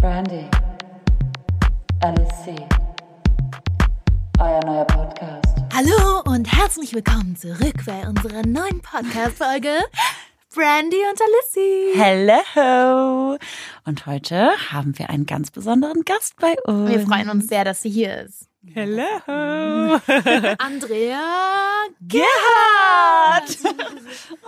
Brandy, LSC, euer neuer Podcast. Hallo und herzlich willkommen zurück bei unserer neuen Podcast-Folge Brandy und Alissi. Hello! Und heute haben wir einen ganz besonderen Gast bei uns. Wir freuen uns sehr, dass sie hier ist. Hello! Andrea Gerhard!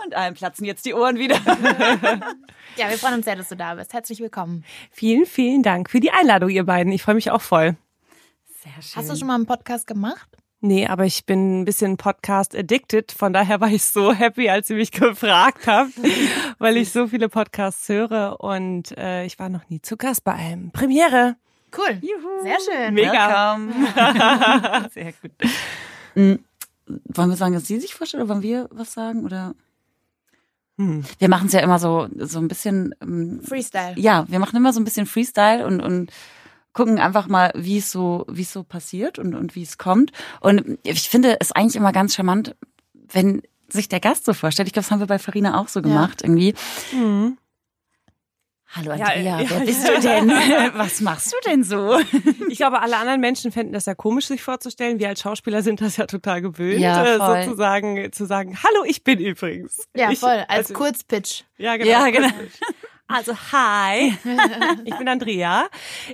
Und allen platzen jetzt die Ohren wieder. Ja, wir freuen uns sehr, dass du da bist. Herzlich willkommen. Vielen, vielen Dank für die Einladung, ihr beiden. Ich freue mich auch voll. Sehr schön. Hast du schon mal einen Podcast gemacht? Nee, aber ich bin ein bisschen Podcast addicted. Von daher war ich so happy, als ihr mich gefragt habt, weil ich so viele Podcasts höre und äh, ich war noch nie zu Gast bei einem. Premiere. Cool. Sehr schön. Mega. Welcome. Sehr gut. Mhm. Wollen wir sagen, dass Sie sich vorstellen oder wollen wir was sagen? Oder? Hm. Wir machen es ja immer so, so ein bisschen. ähm, Freestyle. Ja, wir machen immer so ein bisschen Freestyle und, und gucken einfach mal, wie es so, wie es so passiert und, und wie es kommt. Und ich finde es eigentlich immer ganz charmant, wenn sich der Gast so vorstellt. Ich glaube, das haben wir bei Farina auch so gemacht, irgendwie. Mhm. Hallo Ja, Andrea, ja, wer ja. bist du denn? Was machst du denn so? Ich glaube, alle anderen Menschen fänden das ja komisch, sich vorzustellen. Wir als Schauspieler sind das ja total gewöhnt, Ja, äh, sozusagen zu sagen, hallo, ich bin übrigens. Ja, ich, voll. Als also, Kurzpitch. Ja, genau. Ja, genau. Also, hi, ich bin Andrea.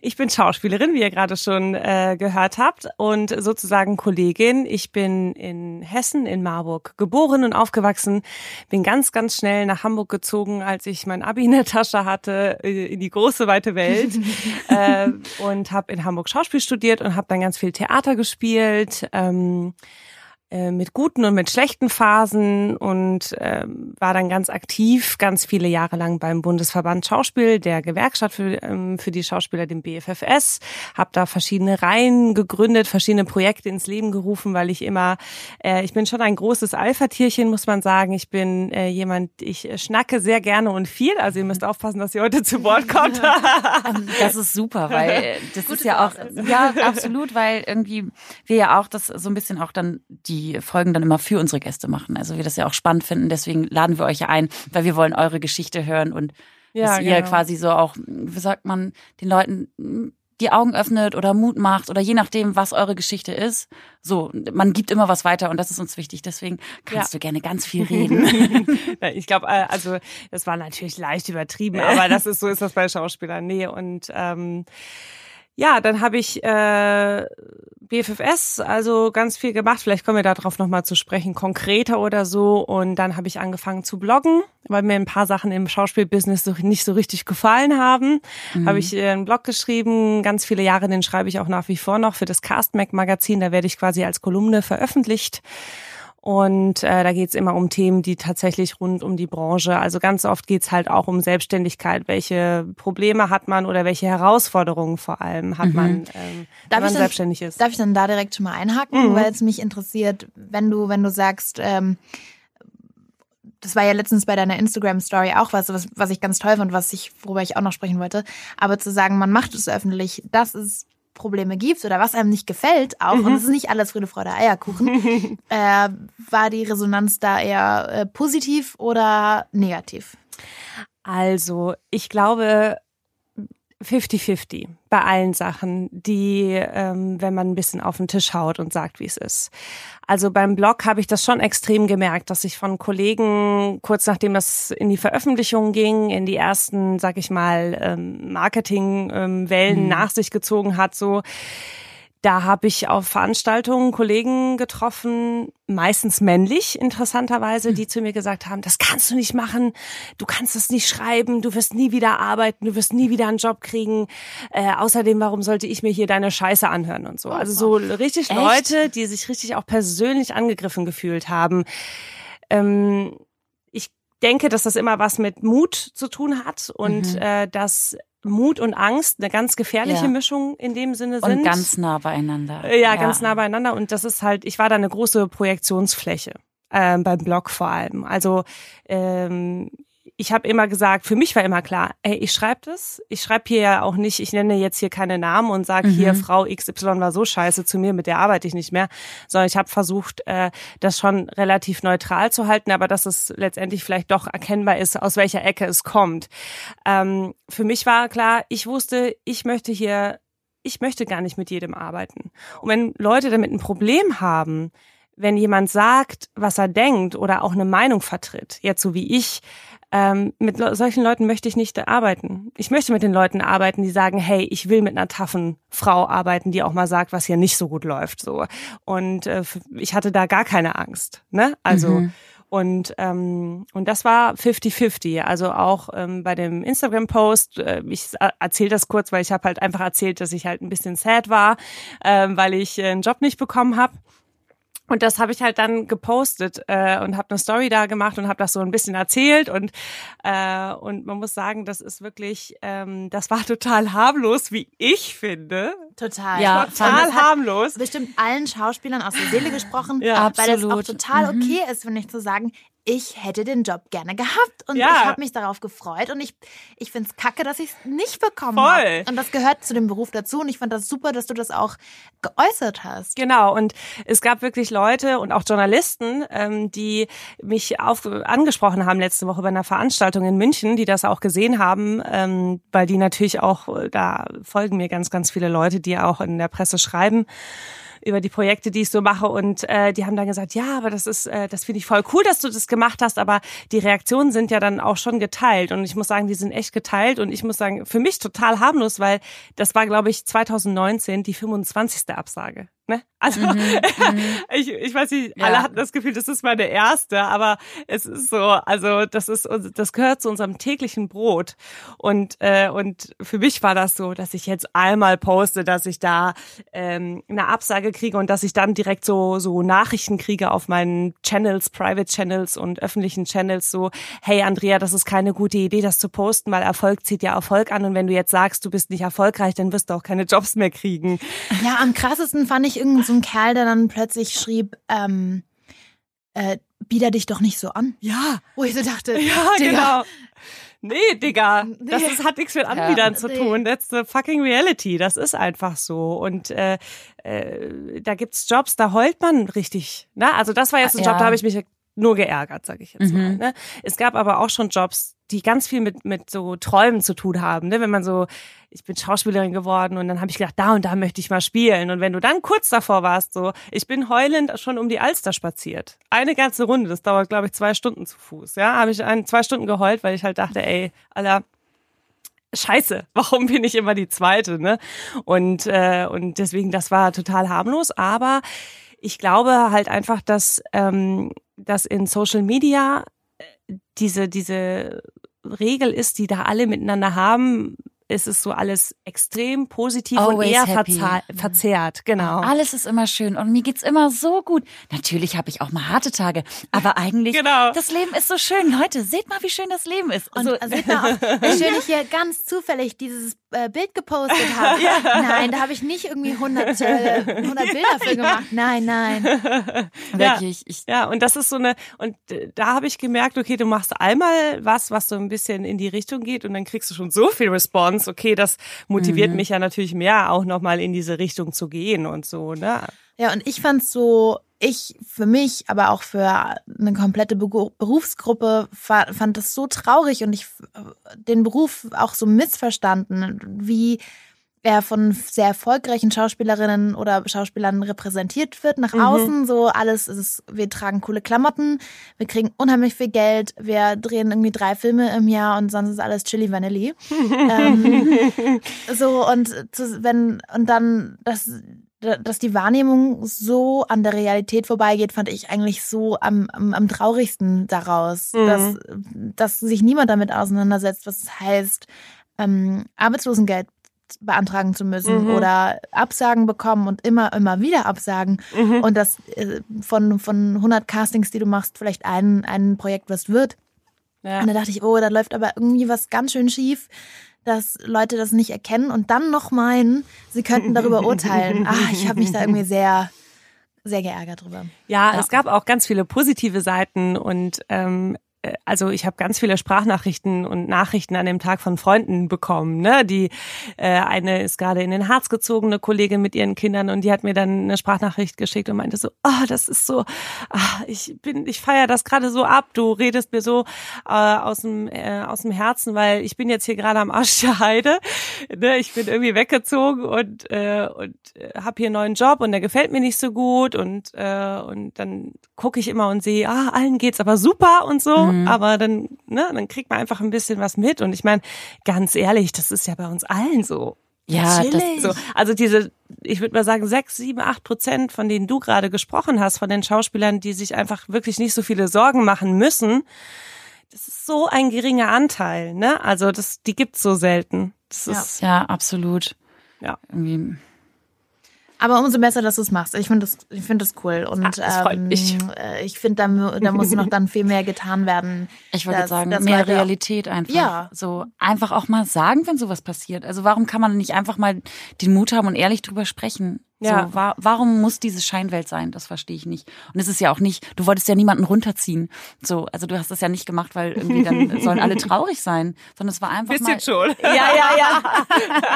Ich bin Schauspielerin, wie ihr gerade schon äh, gehört habt, und sozusagen Kollegin. Ich bin in Hessen, in Marburg, geboren und aufgewachsen. Bin ganz, ganz schnell nach Hamburg gezogen, als ich mein Abi in der Tasche hatte, äh, in die große, weite Welt. äh, und habe in Hamburg Schauspiel studiert und habe dann ganz viel Theater gespielt. Ähm, äh, mit guten und mit schlechten Phasen und ähm, war dann ganz aktiv, ganz viele Jahre lang beim Bundesverband Schauspiel, der Gewerkschaft für, ähm, für die Schauspieler, dem BFFS, habe da verschiedene Reihen gegründet, verschiedene Projekte ins Leben gerufen, weil ich immer, äh, ich bin schon ein großes Alpha-Tierchen, muss man sagen. Ich bin äh, jemand, ich äh, schnacke sehr gerne und viel, also ihr müsst aufpassen, dass ihr heute zu Wort kommt. Das ist super, weil das Gute ist ja auch, ja, absolut, weil irgendwie wir ja auch das so ein bisschen auch dann die Folgen dann immer für unsere Gäste machen. Also wir das ja auch spannend finden, deswegen laden wir euch ja ein, weil wir wollen eure Geschichte hören und Ja, dass ihr genau. quasi so auch, wie sagt man, den Leuten die Augen öffnet oder Mut macht oder je nachdem, was eure Geschichte ist. So, man gibt immer was weiter und das ist uns wichtig. Deswegen kannst Ja. du gerne ganz viel reden. Ich glaube, äh, also das war natürlich leicht übertrieben, aber das ist so ist das bei Schauspielern. Nee, und ähm, ja, dann habe ich äh, BFFS, also ganz viel gemacht. Vielleicht kommen wir darauf nochmal zu sprechen, konkreter oder so. Und dann habe ich angefangen zu bloggen, weil mir ein paar Sachen im Schauspielbusiness so, nicht so richtig gefallen haben. Habe ich äh, einen Blog geschrieben, ganz viele Jahre, den schreibe ich auch nach wie vor noch für das Cast Mac Magazin. Da werde ich quasi als Kolumne veröffentlicht. Und äh, da geht's immer um Themen, die tatsächlich rund um die Branche. Also ganz oft geht's halt auch um Selbstständigkeit. Welche Probleme hat man oder welche Herausforderungen vor allem hat man, ähm, Darf wenn man dann- selbstständig ist. Darf ich dann da direkt schon mal einhaken, weil es mich interessiert, wenn du, wenn du sagst, ähm, das war ja letztens bei deiner Instagram-Story auch was, was, was ich ganz toll fand, was ich, worüber ich auch noch sprechen wollte. Aber zu sagen, man macht es öffentlich, dass es Probleme gibt oder was einem nicht gefällt auch, und es ist nicht alles Friede, Freude, Eierkuchen, äh, war die Resonanz da eher äh, positiv oder negativ? Also, ich glaube 50-50 bei allen Sachen, die, ähm, wenn man ein bisschen auf den Tisch haut und sagt, wie es ist. Also beim Blog habe ich das schon extrem gemerkt, dass ich von Kollegen kurz nachdem das in die Veröffentlichung ging, in die ersten, sag ich mal, ähm, Marketingwellen nach sich gezogen hat, so da habe ich auf Veranstaltungen Kollegen getroffen, meistens männlich, interessanterweise, die zu mir gesagt haben, das kannst du nicht machen, du kannst das nicht schreiben, du wirst nie wieder arbeiten, du wirst nie wieder einen Job kriegen. Äh, außerdem, warum sollte ich mir hier deine Scheiße anhören und so. Also so richtig Echt? Leute, die sich richtig auch persönlich angegriffen gefühlt haben. Ähm, ich denke, dass das immer was mit Mut zu tun hat und äh, dass Mut und Angst eine ganz gefährliche Ja. Mischung in dem Sinne sind. Und ganz nah beieinander. Äh, Ja, ganz nah beieinander. Und das ist halt, ich war da eine große Projektionsfläche, ähm, beim Blog vor allem. Also ähm, ich habe immer gesagt, für mich war immer klar, ey, ich schreibe das. Ich schreibe hier ja auch nicht, ich nenne jetzt hier keine Namen und sage hier, Frau XY war so scheiße zu mir, mit der arbeite ich nicht mehr, sondern ich habe versucht, äh, das schon relativ neutral zu halten, aber dass es letztendlich vielleicht doch erkennbar ist, aus welcher Ecke es kommt. Ähm, für mich war klar, ich wusste, ich möchte hier, ich möchte gar nicht mit jedem arbeiten. Und wenn Leute damit ein Problem haben, wenn jemand sagt, was er denkt oder auch eine Meinung vertritt, jetzt so wie ich, ähm, mit solchen Leuten möchte ich nicht arbeiten. Ich möchte mit den Leuten arbeiten, die sagen, hey, ich will mit einer taffen Frau arbeiten, die auch mal sagt, was hier nicht so gut läuft. So und äh, ich hatte da gar keine Angst. Ne? Also mhm. Und, ähm, und das war 50-50. Also auch ähm, bei dem Instagram-Post, äh, ich erzähle das kurz, weil ich habe halt einfach erzählt, dass ich halt ein bisschen sad war, äh, weil ich äh, einen Job nicht bekommen habe. Und das habe ich halt dann gepostet äh, und habe eine Story da gemacht und habe das so ein bisschen erzählt und äh, und man muss sagen, das ist wirklich, ähm, das war total harmlos, wie ich finde. Total. Ja, total harmlos. Bestimmt allen Schauspielern aus der Seele gesprochen, ja, weil absolut. es auch total Mhm. okay ist, finde ich, zu sagen, ich hätte den Job gerne gehabt und Ja. ich habe mich darauf gefreut und ich, ich finde es kacke, dass ich es nicht bekommen habe. Und das gehört zu dem Beruf dazu und ich fand das super, dass du das auch geäußert hast. Genau, und es gab wirklich Leute und auch Journalisten, ähm, die mich auf, angesprochen haben letzte Woche bei einer Veranstaltung in München, die das auch gesehen haben, ähm, weil die natürlich auch, äh, da folgen mir ganz, ganz viele Leute, die auch in der Presse schreiben über die Projekte, die ich so mache und äh, die haben dann gesagt, ja, aber das ist, äh, das finde ich voll cool, dass du das gemacht hast, aber die Reaktionen sind ja dann auch schon geteilt und ich muss sagen, die sind echt geteilt und ich muss sagen, für mich total harmlos, weil das war, glaube ich, 2019 die 25. Absage. Ne? Also ich, ich weiß nicht, Ja. alle hatten das Gefühl, das ist meine erste, aber es ist so, also das ist das gehört zu unserem täglichen Brot und äh, und für mich war das so, dass ich jetzt einmal poste, dass ich da ähm, eine Absage kriege und dass ich dann direkt so so Nachrichten kriege auf meinen Channels, Private Channels und öffentlichen Channels so, hey Andrea, das ist keine gute Idee, das zu posten, weil Erfolg zieht ja Erfolg an und wenn du jetzt sagst, du bist nicht erfolgreich, dann wirst du auch keine Jobs mehr kriegen. Ja, am krassesten fand ich irgendeinen so einen Kerl, der dann plötzlich schrieb, ähm, äh, bieder dich doch nicht so an. Ja, Wo ich so dachte, Ja, Digga, genau. Nee, Digga, das ist, hat nichts mit Anbietern zu Nee. tun. That's the fucking reality. Das ist einfach so. Und äh, äh, da gibt's Jobs, da heult man richtig. Ne? Also das war jetzt ein Ja. Job, da habe ich mich nur geärgert, sage ich jetzt Mhm. mal. Ne? Es gab aber auch schon Jobs, die ganz viel mit mit so Träumen zu tun haben. Ne? Wenn man so, ich bin Schauspielerin geworden und dann habe ich gedacht, da und da möchte ich mal spielen. Und wenn du dann kurz davor warst, so, ich bin heulend schon um die Alster spaziert. Eine ganze Runde, das dauert, glaube ich, zwei Stunden zu Fuß. Ja, habe ich ein, zwei Stunden geheult, weil ich halt dachte, ey, Alter, Scheiße, warum bin ich immer die Zweite, ne? Und äh, und deswegen, das war total harmlos. Aber ich glaube halt einfach, dass dass, ähm, dass in Social Media äh, diese, diese Regel ist, die da alle miteinander haben, ist es so alles extrem positiv und Always eher happy. verza- verzerrt, genau. Alles ist immer schön und mir geht's immer so gut. Natürlich habe ich auch mal harte Tage, aber eigentlich Genau. das Leben ist so schön. Leute, seht mal, wie schön das Leben ist. Und Also, seht mal auch, wie schön ich hier ganz zufällig dieses äh, Bild gepostet habe. Nein, da habe ich nicht irgendwie 100, äh, 100 Bilder für gemacht. Nein, nein. wirklich, ich Ja, und das ist so eine, und äh, da habe ich gemerkt, okay, du machst einmal was, was so ein bisschen in die Richtung geht und dann kriegst du schon so viel Response. Okay, das motiviert mich ja natürlich mehr, auch nochmal in diese Richtung zu gehen und so, ne? Ja, und ich fand's so, ich für mich, aber auch für eine komplette Beru- Berufsgruppe fa- fand das so traurig und ich f- den Beruf auch so missverstanden, wie er von sehr erfolgreichen Schauspielerinnen oder Schauspielern repräsentiert wird nach außen. So alles ist, wir tragen coole Klamotten, wir kriegen unheimlich viel Geld, wir drehen irgendwie drei Filme im Jahr und sonst ist alles Chili Vanilli. ähm, so und zu, wenn und dann das dass die Wahrnehmung so an der Realität vorbeigeht, fand ich eigentlich so am, am, am traurigsten daraus, Mhm. dass, dass sich niemand damit auseinandersetzt, was es heißt, ähm, Arbeitslosengeld beantragen zu müssen Mhm. oder Absagen bekommen und immer, immer wieder Absagen Mhm. und dass äh, von, von 100 Castings, die du machst, vielleicht ein, ein Projekt was wird. Ja. Und da dachte ich, oh, da läuft aber irgendwie was ganz schön schief, dass Leute das nicht erkennen und dann noch meinen, sie könnten darüber urteilen. Ah, ich habe mich da irgendwie sehr, sehr geärgert drüber. Ja, Ja. es gab auch ganz viele positive Seiten und ähm, äh, also ich habe ganz viele Sprachnachrichten und Nachrichten an dem Tag von Freunden bekommen. Ne? Die äh, eine ist gerade in den Harz gezogen, eine Kollegin mit ihren Kindern, und die hat mir dann eine Sprachnachricht geschickt und meinte so, oh, das ist so, ah, ich bin, ich feiere das gerade so ab. Du redest mir so äh, aus dem äh, aus dem Herzen, weil ich bin jetzt hier gerade am Arsch der Heide. Ne? Ich bin irgendwie weggezogen und äh, und äh, habe hier einen neuen Job und der gefällt mir nicht so gut und äh, und dann gucke ich immer und sehe, ah, allen geht's aber super und so, mhm. aber dann ne, dann kriegt man einfach ein bisschen was mit und ich meine, ganz ehrlich, das ist ja bei uns allen so. Ja, das so. Also diese, ich würde mal sagen, sechs, sieben, acht Prozent, von denen du gerade gesprochen hast, von den Schauspielern, die sich einfach wirklich nicht so viele Sorgen machen müssen, das ist so ein geringer Anteil, ne? Also das, die gibt's so selten. Das ja. ist ja absolut. Ja. Irgendwie aber umso besser, dass du es machst. Ich finde das, ich finde das cool. Und Ach, das freut ähm, mich. äh, ich finde, da, da muss noch dann viel mehr getan werden. Ich wollte dass- sagen, dass mehr Realität einfach. Ja. So einfach auch mal sagen, wenn sowas passiert. Also warum kann man nicht einfach mal den Mut haben und ehrlich drüber sprechen? Ja. So, wa warum muss diese Scheinwelt sein? Das verstehe ich nicht. Und es ist ja auch nicht, du wolltest ja niemanden runterziehen. So, also du hast das ja nicht gemacht, weil irgendwie dann sollen alle traurig sein, sondern es war einfach bisschen mal. schon. Ja, ja, ja.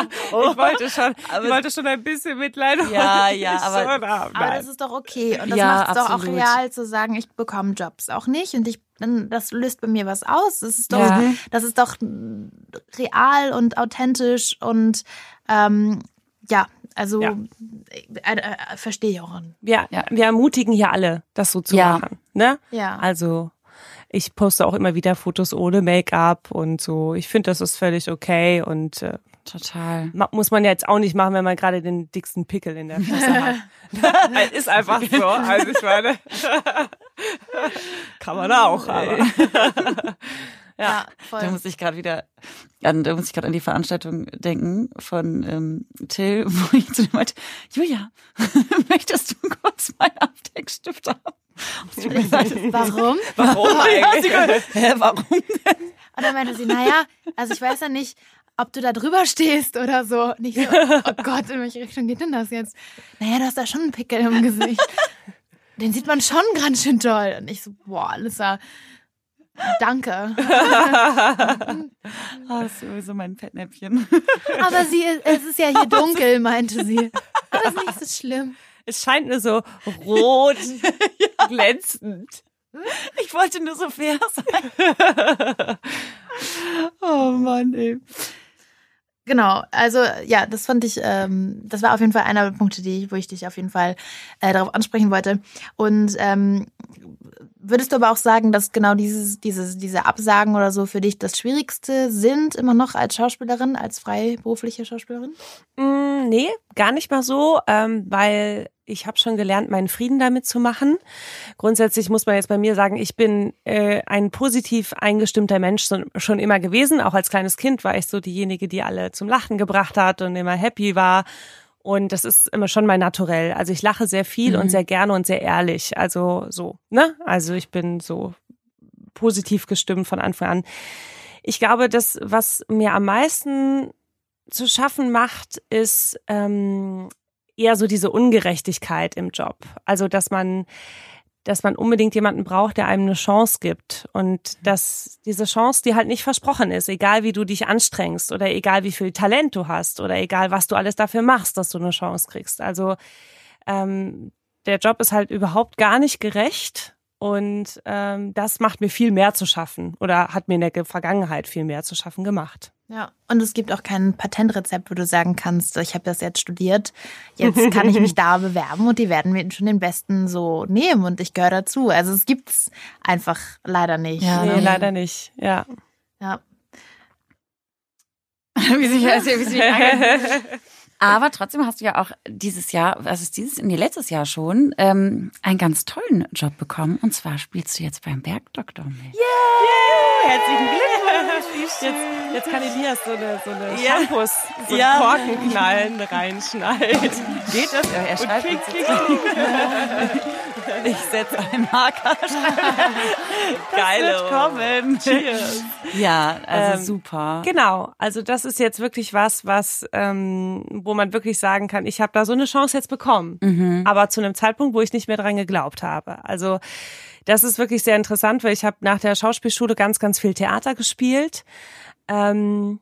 Ich wollte schon, ich wollte schon ein bisschen Mitleid. Ja, ja, aber- schon. Aber das ist doch okay. Und das Ja, macht es doch auch real zu sagen, ich bekomme Jobs auch nicht. Und ich dann, das löst bei mir was aus. Das ist doch, Ja. das ist doch real und authentisch und ähm, ja, also Ja. äh, äh, verstehe ich auch. wir, Ja. wir ermutigen hier alle, das so zu Ja. machen. Ne? Ja. Also ich poste auch immer wieder Fotos ohne Make-up und so. Ich finde, das ist völlig okay und äh, Total. muss man ja jetzt auch nicht machen, wenn man gerade den dicksten Pickel in der Fresse hat. ist einfach so. Also ich meine, kann man auch. Aber. Ja, Da voll. muss ich gerade wieder an, da muss ich gerade an die Veranstaltung denken von ähm, Till, wo ich zu dem meinte, Julia, möchtest du kurz meinen Abdeckstift haben? Gesagt, Warum? Warum eigentlich? Hä, warum? Und dann meinte sie, naja, also ich weiß ja nicht, ob du da drüber stehst oder so. Und ich so, oh Gott, in welche Richtung geht denn das jetzt? Naja, du hast da schon einen Pickel im Gesicht. Den sieht man schon ganz schön toll. Und ich so, boah, Alissa, danke. Ah, das ist sowieso mein Fettnäpfchen. Aber sie, es ist ja hier dunkel, meinte sie. Aber ist nicht so schlimm. Es scheint nur so rot, glänzend. Ich wollte nur so fair sein. Oh Mann, ey. Genau, also ja, das fand ich, ähm, das war auf jeden Fall einer der Punkte, die, wo ich dich auf jeden Fall äh, darauf ansprechen wollte. Und ähm, würdest du aber auch sagen, dass genau dieses, dieses, diese Absagen oder so für dich das Schwierigste sind, immer noch als Schauspielerin, als freiberufliche Schauspielerin? Mm, nee, gar nicht mal so, ähm, weil ich habe schon gelernt, meinen Frieden damit zu machen. Grundsätzlich muss man jetzt bei mir sagen, ich bin äh, ein positiv eingestimmter Mensch schon, schon immer gewesen. Auch als kleines Kind war ich so diejenige, die alle zum Lachen gebracht hat und immer happy war. Und das ist immer schon mein Naturell. Also ich lache sehr viel und sehr gerne und sehr ehrlich. Also so, ne? Also ich bin so positiv gestimmt von Anfang an. Ich glaube, das, was mir am meisten zu schaffen macht, ist ähm, eher so diese Ungerechtigkeit im Job. Also, dass man, dass man unbedingt jemanden braucht, der einem eine Chance gibt und dass diese Chance dir halt nicht versprochen ist, egal wie du dich anstrengst oder egal wie viel Talent du hast oder egal was du alles dafür machst, dass du eine Chance kriegst. Also ähm, der Job ist halt überhaupt gar nicht gerecht und ähm, das macht mir viel mehr zu schaffen oder hat mir in der Vergangenheit viel mehr zu schaffen gemacht. Ja. Und es gibt auch kein Patentrezept, wo du sagen kannst, ich habe das jetzt studiert, jetzt kann ich mich da bewerben und die werden mir schon den Besten so nehmen und ich gehöre dazu. Also es gibt's einfach leider nicht. Ja, nee, ne? leider nicht. Ja. Ja. wie sich, also, wie sich angehört. Aber trotzdem hast du ja auch dieses Jahr, was ist dieses, nee, letztes Jahr schon, ähm, einen ganz tollen Job bekommen. Und zwar spielst du jetzt beim Bergdoktor mit. Herzlichen Glückwunsch. Jetzt, jetzt kann Elias so eine, so eine Ja. Shampoos, so Ja. Korkenknallen reinschneiden. Geht das? Ja, er schreibt klick, klick, jetzt. Ich setze einen Marker. Geil. Wird kommen. Cheers. Ja, also Ähm, super. Genau, also das ist jetzt wirklich was, was, ähm, wo man wirklich sagen kann, ich habe da so eine Chance jetzt bekommen, Mhm. aber zu einem Zeitpunkt, wo ich nicht mehr dran geglaubt habe. Also das ist wirklich sehr interessant, weil ich habe nach der Schauspielschule ganz, ganz viel Theater gespielt. Ähm,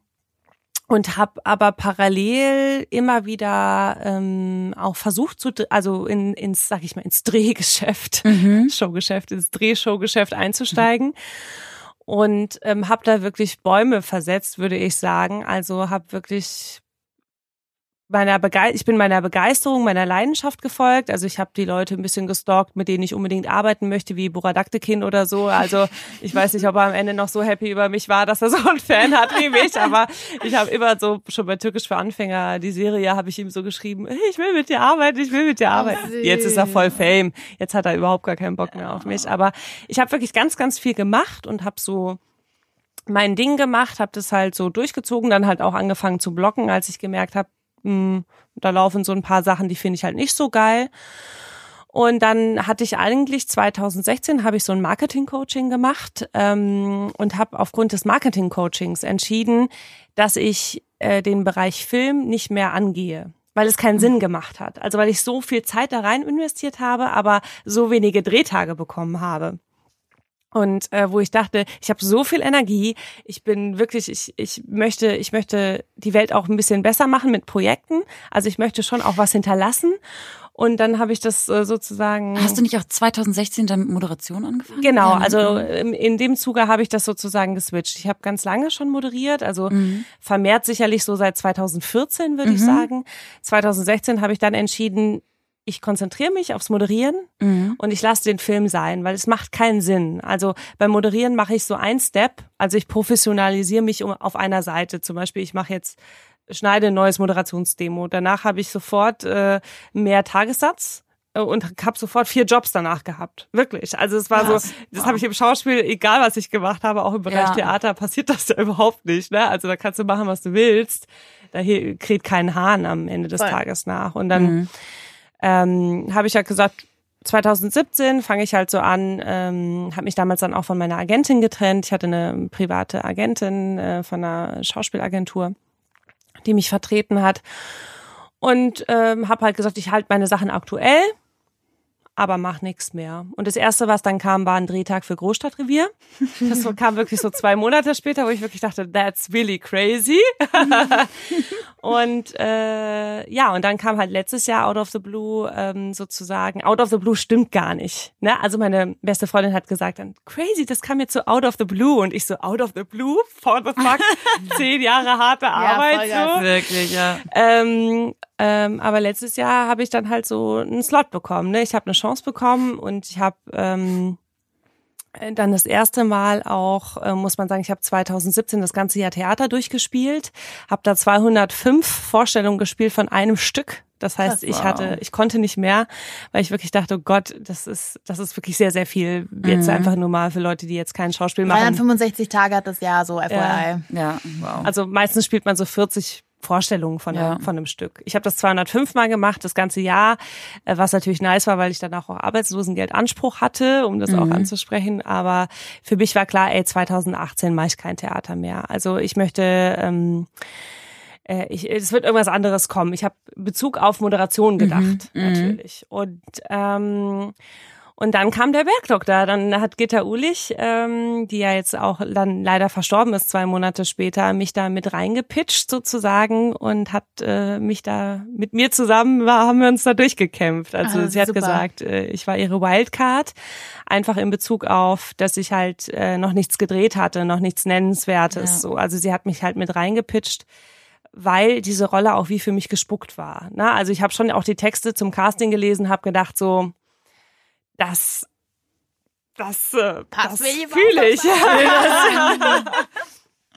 und habe aber parallel immer wieder ähm, auch versucht zu also in, ins sag ich mal ins Drehgeschäft mhm. Showgeschäft ins Drehshowgeschäft einzusteigen mhm. und ähm, habe da wirklich Bäume versetzt würde ich sagen also habe wirklich meiner Bege ich bin meiner Begeisterung, meiner Leidenschaft gefolgt. Also ich habe die Leute ein bisschen gestalkt, mit denen ich unbedingt arbeiten möchte, wie Buradaktekin oder so. Also ich weiß nicht, ob er am Ende noch so happy über mich war, dass er so einen Fan hat wie mich, aber ich habe immer so schon bei Türkisch für Anfänger die Serie habe ich ihm so geschrieben, ich will mit dir arbeiten, ich will mit dir arbeiten. Jetzt ist er voll Fame. Jetzt hat er überhaupt gar keinen Bock mehr auf mich, aber ich habe wirklich ganz ganz viel gemacht und habe so mein Ding gemacht, habe das halt so durchgezogen, dann halt auch angefangen zu blocken, als ich gemerkt habe, hm, da laufen so ein paar Sachen, die finde ich halt nicht so geil. Und dann hatte ich eigentlich 2016 habe ich so ein Marketing-Coaching gemacht ähm, und habe aufgrund des Marketing-Coachings entschieden, dass ich äh, den Bereich Film nicht mehr angehe weil es keinen Sinn gemacht hat. Also weil ich so viel Zeit da rein investiert habe, aber so wenige Drehtage bekommen habe. Und äh, wo ich dachte, ich habe so viel Energie, ich bin wirklich, ich, ich möchte, ich möchte die Welt auch ein bisschen besser machen mit Projekten. Also ich möchte schon auch was hinterlassen. Und dann habe ich das äh, sozusagen. Hast du nicht auch 2016 dann mit Moderation angefangen? Genau, also in, in dem Zuge habe ich das sozusagen geswitcht. Ich habe ganz lange schon moderiert, also mhm. vermehrt sicherlich so seit 2014 würde mhm. ich sagen. 2016 habe ich dann entschieden, ich konzentriere mich aufs Moderieren mhm. und ich lasse den Film sein, weil es macht keinen Sinn. Also beim Moderieren mache ich so ein Step, also ich professionalisiere mich auf einer Seite. Zum Beispiel, ich mache jetzt, schneide ein neues Moderationsdemo. Danach habe ich sofort äh, mehr Tagessatz äh, und habe sofort vier Jobs danach gehabt. Wirklich. Also es war Krass. so, das wow. habe ich im Schauspiel, egal was ich gemacht habe, auch im Bereich ja. Theater, passiert das ja überhaupt nicht. Ne? Also da kannst du machen, was du willst. Da kräht kein Hahn am Ende des Voll. Tages nach. Und dann mhm ähm, habe ich ja gesagt, 2017 fange ich halt so an, ähm, habe mich damals dann auch von meiner Agentin getrennt. Ich hatte eine private Agentin äh, von einer Schauspielagentur, die mich vertreten hat und ähm, habe halt gesagt, ich halte meine Sachen aktuell aber mach nichts mehr. Und das erste, was dann kam, war ein Drehtag für Großstadtrevier. Das kam wirklich so zwei Monate später, wo ich wirklich dachte, that's really crazy. und äh, ja, und dann kam halt letztes Jahr Out of the Blue ähm, sozusagen. Out of the Blue stimmt gar nicht. Ne? Also meine beste Freundin hat gesagt dann, crazy, das kam jetzt so Out of the Blue. Und ich so, Out of the Blue? For the fuck? Zehn Jahre harte Arbeit. Ja, so. Wirklich, ja. Ähm, ähm, aber letztes Jahr habe ich dann halt so einen Slot bekommen. Ne? Ich habe eine Chance bekommen und ich habe ähm, dann das erste Mal auch, äh, muss man sagen, ich habe 2017 das ganze Jahr Theater durchgespielt, habe da 205 Vorstellungen gespielt von einem Stück. Das heißt, ich hatte, ich konnte nicht mehr, weil ich wirklich dachte, oh Gott, das ist, das ist wirklich sehr, sehr viel. Jetzt mhm. einfach nur mal für Leute, die jetzt kein Schauspiel machen. 365 Tage hat das Jahr so, FYI. Ja, ja wow. Also meistens spielt man so 40 Vorstellungen von, ja. einem, von einem Stück. Ich habe das 205 Mal gemacht, das ganze Jahr, äh, was natürlich nice war, weil ich danach auch Arbeitslosengeldanspruch hatte, um das mhm. auch anzusprechen. Aber für mich war klar, ey, 2018 mache ich kein Theater mehr. Also ich möchte... Ähm, äh, ich, es wird irgendwas anderes kommen. Ich habe Bezug auf Moderation gedacht, mhm, mhm. natürlich. Und ähm, und dann kam der Bergdoktor. Dann hat Gitta Ulich, ähm, die ja jetzt auch dann leider verstorben ist, zwei Monate später, mich da mit reingepitcht sozusagen und hat äh, mich da mit mir zusammen war, haben wir uns da durchgekämpft. Also ah, sie hat super. gesagt, äh, ich war ihre Wildcard, einfach in Bezug auf, dass ich halt äh, noch nichts gedreht hatte, noch nichts Nennenswertes. Ja. So, also sie hat mich halt mit reingepitcht weil diese Rolle auch wie für mich gespuckt war. Na, also ich habe schon auch die Texte zum Casting gelesen, habe gedacht so, das, das, äh, das fühle ich.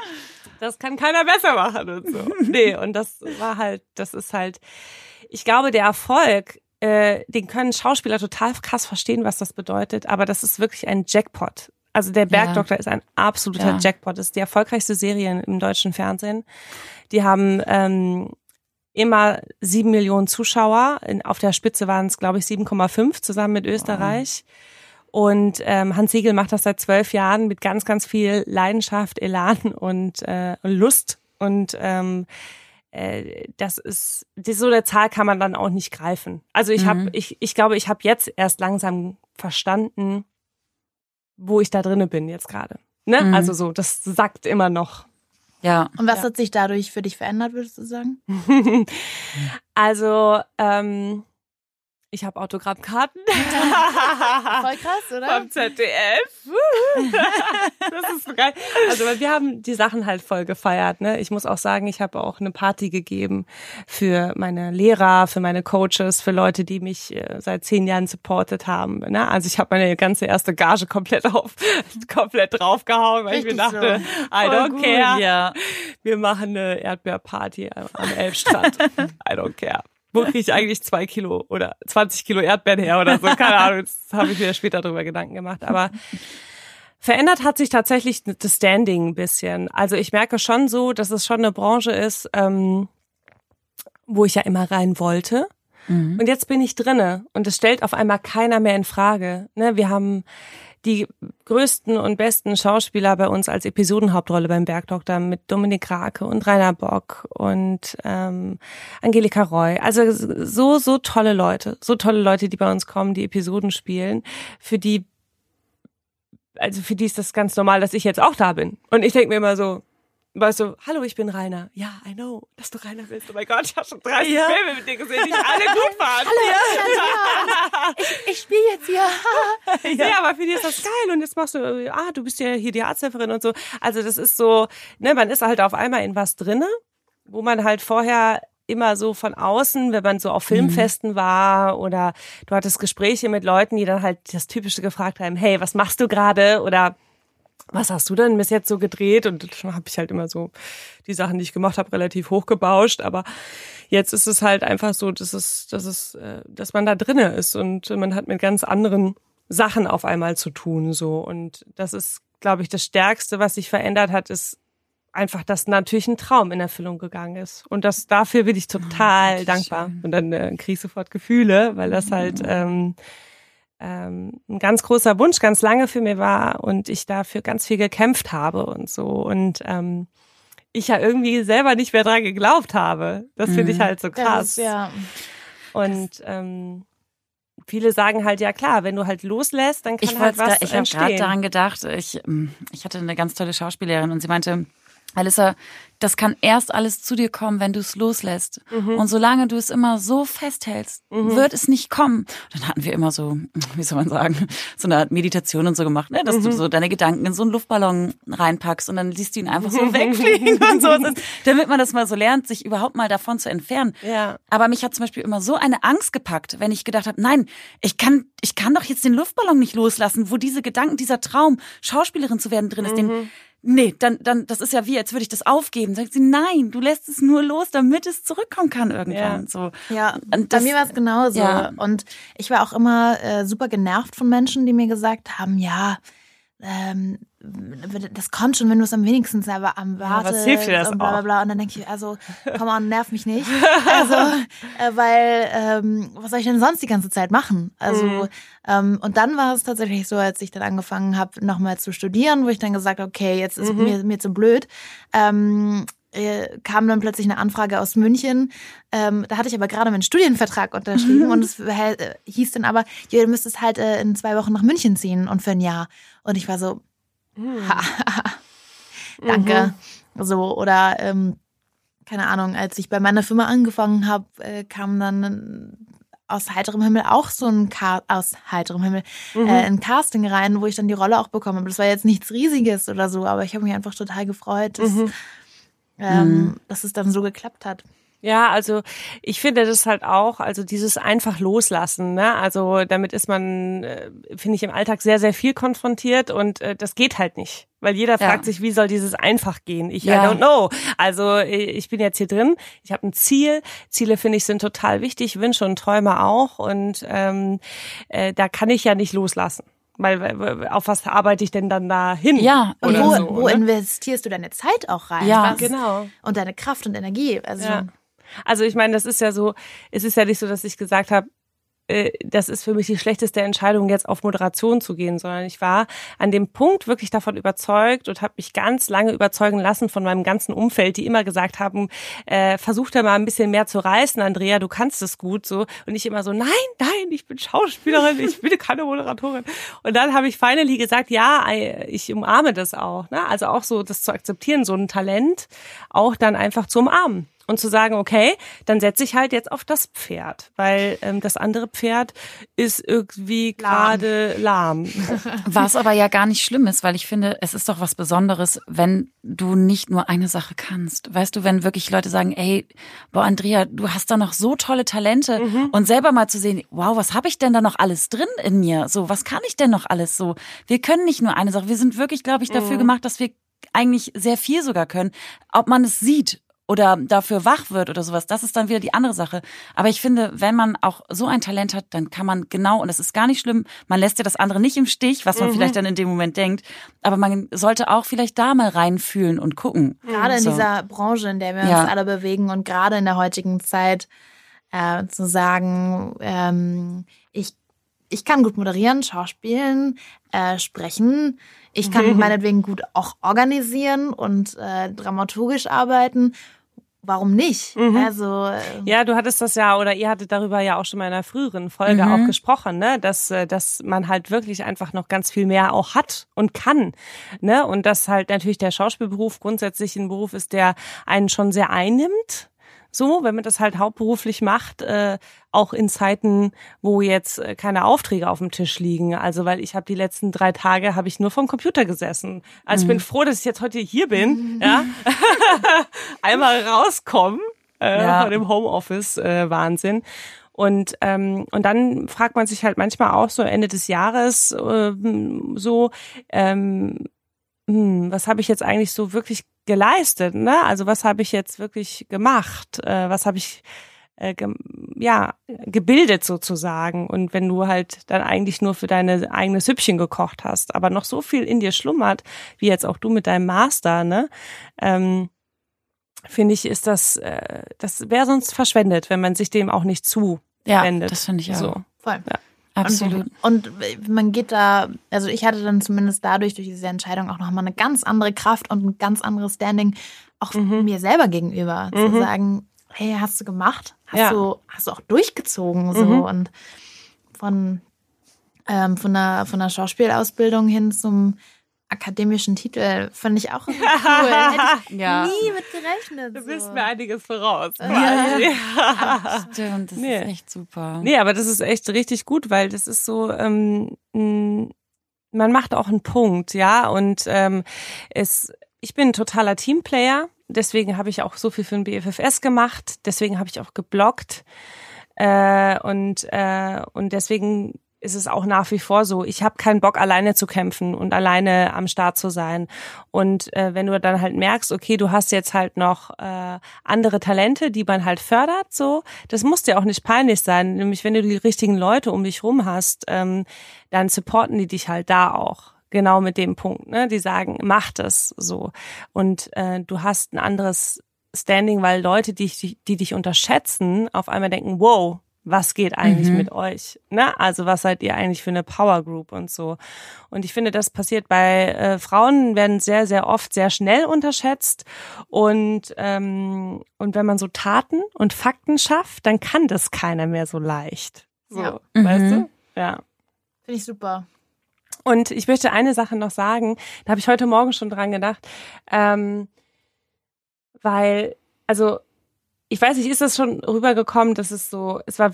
das kann keiner besser machen und so. Nee, und das war halt, das ist halt, ich glaube, der Erfolg, äh, den können Schauspieler total krass verstehen, was das bedeutet, aber das ist wirklich ein Jackpot. Also der Bergdoktor ja. ist ein absoluter ja. Jackpot. Das ist die erfolgreichste Serie im deutschen Fernsehen. Die haben ähm, immer sieben Millionen Zuschauer. auf der Spitze waren es, glaube ich, 7,5 zusammen mit Österreich. Wow. Und ähm, Hans Siegel macht das seit zwölf Jahren mit ganz, ganz viel Leidenschaft, Elan und äh, Lust. Und ähm, äh, das ist die, so eine Zahl kann man dann auch nicht greifen. Also ich mhm. habe, ich, ich glaube, ich habe jetzt erst langsam verstanden, wo ich da drinne bin jetzt gerade. Ne? Mhm. Also so, das sagt immer noch. Ja. Und was Ja. hat sich dadurch für dich verändert, würdest du sagen? also, ähm, ich habe Autogrammkarten. Voll krass, oder? Vom ZDF. das ist so geil. Also wir haben die Sachen halt voll gefeiert. Ne? Ich muss auch sagen, ich habe auch eine Party gegeben für meine Lehrer, für meine Coaches, für Leute, die mich äh, seit zehn Jahren supportet haben. Ne? Also ich habe meine ganze erste Gage komplett auf, komplett draufgehauen, weil ich Richtig mir dachte, I Voll don't care. Ja. Wir machen eine Erdbeerparty am am Elbstrand. I don't care. Wo kriege ich eigentlich zwei Kilo oder 20 Kilo Erdbeeren her oder so? Keine Ahnung, das habe ich mir später drüber Gedanken gemacht. Aber verändert hat sich tatsächlich das Standing ein bisschen. Also ich merke schon so, dass es schon eine Branche ist, ähm, wo ich ja immer rein wollte. Mhm. Und jetzt bin ich drinne und es stellt auf einmal keiner mehr in Frage. Ne, wir haben die größten und besten Schauspieler bei uns als Episodenhauptrolle beim Bergdoktor mit Dominik Rake und Rainer Bock und ähm, Angelika Roy. Also so, so tolle Leute, so tolle Leute, die bei uns kommen, die Episoden spielen, für die, also für die ist das ganz normal, dass ich jetzt auch da bin. Und ich denke mir immer so, Weißt du, hallo, ich bin Rainer. Ja, I know, dass du Rainer bist. Oh mein Gott, ich habe schon 30 Ja. Filme mit dir gesehen, die alle gut waren. Ich spiele jetzt hier. Ja. aber für die ist das geil und jetzt machst du, äh, ah, du bist ja hier die Arzthelferin und so. Also das ist so, ne, man ist halt auf einmal in was drinne, wo man halt vorher immer so von außen, wenn man so auf Filmfesten war oder du hattest Gespräche mit Leuten, die dann halt das Typische gefragt haben, hey, was machst du gerade oder was hast du denn bis jetzt so gedreht? Und dann habe ich halt immer so die Sachen, die ich gemacht habe, relativ hochgebauscht. Aber jetzt ist es halt einfach so, dass es, dass es, äh, dass man da drinne ist und man hat mit ganz anderen Sachen auf einmal zu tun. So und das ist, glaube ich, das Stärkste, was sich verändert hat, ist einfach, dass natürlich ein Traum in Erfüllung gegangen ist. Und das dafür bin ich total wie dankbar. schön. Und dann äh, kriege ich sofort Gefühle, weil das halt ähm, ähm, ein ganz großer Wunsch ganz lange für mir war und ich dafür ganz viel gekämpft habe und so. Und ähm, ich ja irgendwie selber nicht mehr dran geglaubt habe. Das finde ich Mhm. halt so Das krass. ist, ja. Und ähm, viele sagen halt, ja klar, wenn du halt loslässt, dann kann Ich, halt was da, ich habe gerade daran gedacht, ich, ähm, ich hatte eine ganz tolle Schauspielerin und sie meinte, Alissa, das kann erst alles zu dir kommen, wenn du es loslässt. Mhm. Und solange du es immer so festhältst, wird es nicht kommen. Dann hatten wir immer so, wie soll man sagen, so eine Art Meditation und so gemacht, ne? dass du Mhm. so deine Gedanken in so einen Luftballon reinpackst und dann siehst du ihn einfach so wegfliegen und so. Damit man das mal so lernt, sich überhaupt mal davon zu entfernen. Ja. Aber mich hat zum Beispiel immer so eine Angst gepackt, wenn ich gedacht habe, nein, ich kann, ich kann doch jetzt den Luftballon nicht loslassen, wo diese Gedanken, dieser Traum, Schauspielerin zu werden drin ist. Den, nee, dann, dann, das ist ja wie, als würde ich das aufgeben. Sagt sie, nein, du lässt es nur los, damit es zurückkommen kann irgendwann. Ja. So. Ja, Und bei das- mir war es genauso. ja. Und ich war auch immer äh, super genervt von Menschen, die mir gesagt haben, ja, ähm, das kommt schon, wenn du es am wenigsten aber am was wartest hilft dir das und bla bla bla. Und dann denke ich, also, komm on, nerv mich nicht. Also, äh, weil, ähm, was soll ich denn sonst die ganze Zeit machen? Also, Mhm. ähm, und dann war es tatsächlich so, als ich dann angefangen habe, nochmal zu studieren, wo ich dann gesagt habe, okay, jetzt ist Mhm. mir, mir zu blöd. Ähm, äh, kam dann plötzlich eine Anfrage aus München. Ähm, da hatte ich aber gerade meinen Studienvertrag unterschrieben und es äh, hieß dann aber, ja, du müsstest halt äh, in zwei Wochen nach München ziehen und für ein Jahr. Und ich war so, danke. So, oder ähm, keine Ahnung, als ich bei meiner Firma angefangen habe, äh, kam dann aus heiterem Himmel auch so ein Ca aus heiterem Himmel äh, ein Casting rein, wo ich dann die Rolle auch bekommen habe. Das war jetzt nichts Riesiges oder so, aber ich habe mich einfach total gefreut, dass, ähm, dass es dann so geklappt hat. Ja, also ich finde das halt auch, also dieses einfach loslassen, ne? Also damit ist man, äh, finde ich, im Alltag sehr, sehr viel konfrontiert und äh, das geht halt nicht. Weil jeder Ja. fragt sich, wie soll dieses einfach gehen? Ich Ja. I don't know. Also äh, ich bin jetzt hier drin, ich habe ein Ziel. Ziele finde ich sind total wichtig, Wünsche und Träume auch. Und ähm, äh, da kann ich ja nicht loslassen. Weil auf was arbeite ich denn dann da hin? Ja, Und wo, so, wo investierst du deine Zeit auch rein? Ja, Was- genau. Und deine Kraft und Energie. Also Ja. Also ich meine, das ist ja so, es ist ja nicht so, dass ich gesagt habe, äh, das ist für mich die schlechteste Entscheidung, jetzt auf Moderation zu gehen, sondern ich war an dem Punkt wirklich davon überzeugt und habe mich ganz lange überzeugen lassen von meinem ganzen Umfeld, die immer gesagt haben, äh, versuch da mal ein bisschen mehr zu reißen, Andrea, du kannst es gut so. Und ich immer so, nein, nein, ich bin Schauspielerin, ich bin keine Moderatorin. Und dann habe ich finally gesagt, ja, ich umarme das auch. Ne? Also auch so das zu akzeptieren, so ein Talent auch dann einfach zu umarmen und zu sagen, okay, dann setze ich halt jetzt auf das Pferd, weil ähm, das andere Pferd ist irgendwie gerade lahm. Was aber ja gar nicht schlimm ist, weil ich finde, es ist doch was Besonderes, wenn du nicht nur eine Sache kannst. Weißt du, wenn wirklich Leute sagen, ey, boah, Andrea, du hast da noch so tolle Talente mhm. und selber mal zu sehen, wow, was habe ich denn da noch alles drin in mir? So, was kann ich denn noch alles so? Wir können nicht nur eine Sache. Wir sind wirklich, glaube ich, dafür mhm. gemacht, dass wir eigentlich sehr viel sogar können. Ob man es sieht oder dafür wach wird oder sowas, das ist dann wieder die andere Sache. Aber ich finde, wenn man auch so ein Talent hat, dann kann man genau, und das ist gar nicht schlimm, man lässt ja das andere nicht im Stich, was man mhm. vielleicht dann in dem Moment denkt, aber man sollte auch vielleicht da mal reinfühlen und gucken. Gerade so. in dieser Branche, in der wir ja. uns alle bewegen und gerade in der heutigen Zeit äh, zu sagen, ähm, ich, ich kann gut moderieren, schauspielen, äh, sprechen, ich kann mhm. meinetwegen gut auch organisieren und äh, dramaturgisch arbeiten. Warum nicht? Mhm. Also äh, ja, du hattest das ja oder ihr hattet darüber ja auch schon mal in einer früheren Folge mhm. auch gesprochen, ne, dass äh, dass man halt wirklich einfach noch ganz viel mehr auch hat und kann, ne, und dass halt natürlich der Schauspielberuf grundsätzlich ein Beruf ist, der einen schon sehr einnimmt, so, wenn man das halt hauptberuflich macht, äh, auch in Zeiten, wo jetzt äh, keine Aufträge auf dem Tisch liegen. Also, weil ich habe die letzten drei Tage habe ich nur vom Computer gesessen. Also mhm. ich bin mhm. froh, dass ich jetzt heute hier bin, mhm. ja, einmal rauskommen äh, ja. von dem Homeoffice äh, Wahnsinn. Und ähm, und dann fragt man sich halt manchmal auch so Ende des Jahres äh, so, ähm, hm, was habe ich jetzt eigentlich so wirklich geleistet, ne? Also was habe ich jetzt wirklich gemacht? Äh, was habe ich äh, ge ja gebildet sozusagen? Und wenn du halt dann eigentlich nur für deine eigene Süppchen gekocht hast, aber noch so viel in dir schlummert, wie jetzt auch du mit deinem Master, ne? Ähm, finde ich, ist das, äh, das wäre sonst verschwendet, wenn man sich dem auch nicht zuwendet. Ja, das finde ich auch. So. Voll. Ja. Absolut. Und, und, man geht da, also ich hatte dann zumindest dadurch, durch diese Entscheidung auch nochmal eine ganz andere Kraft und ein ganz anderes Standing auch mhm. mir selber gegenüber. Mhm. Zu sagen, hey, hast du gemacht? Hast ja. du, hast du auch durchgezogen so mhm. und von, ähm, von der, von der Schauspielausbildung hin zum akademischen Titel fand ich auch cool. Hätte ich ja. nie mit gerechnet. Du bist so. mir einiges voraus. Ja, ja. Stimmt, das nee. ist echt super. Nee, aber das ist echt richtig gut, weil das ist so, ähm, man macht auch einen Punkt, ja. Und ähm, es, ich bin ein totaler Teamplayer. Deswegen habe ich auch so viel für den BFFS gemacht. Deswegen habe ich auch geblockt. Äh, und, äh, und deswegen ist es auch nach wie vor so. Ich habe keinen Bock, alleine zu kämpfen und alleine am Start zu sein. Und äh, wenn du dann halt merkst, okay, du hast jetzt halt noch äh, andere Talente, die man halt fördert, so, das muss dir auch nicht peinlich sein. Nämlich, wenn du die richtigen Leute um dich rum hast, ähm, dann supporten die dich halt da auch genau mit dem Punkt. Ne? Die sagen, mach das so. Und äh, du hast ein anderes Standing, weil Leute, die, die dich unterschätzen, auf einmal denken, wow, was geht eigentlich mhm. mit euch? Ne? Also was seid ihr eigentlich für eine Power Group und so? Und ich finde, das passiert bei äh, Frauen, werden sehr, sehr oft sehr schnell unterschätzt. Und, ähm, und wenn man so Taten und Fakten schafft, dann kann das keiner mehr so leicht. So, ja. weißt mhm. du? Ja. Finde ich super. Und ich möchte eine Sache noch sagen, da habe ich heute Morgen schon dran gedacht, ähm, weil, also ich weiß nicht, ist das schon rübergekommen, dass es so, es war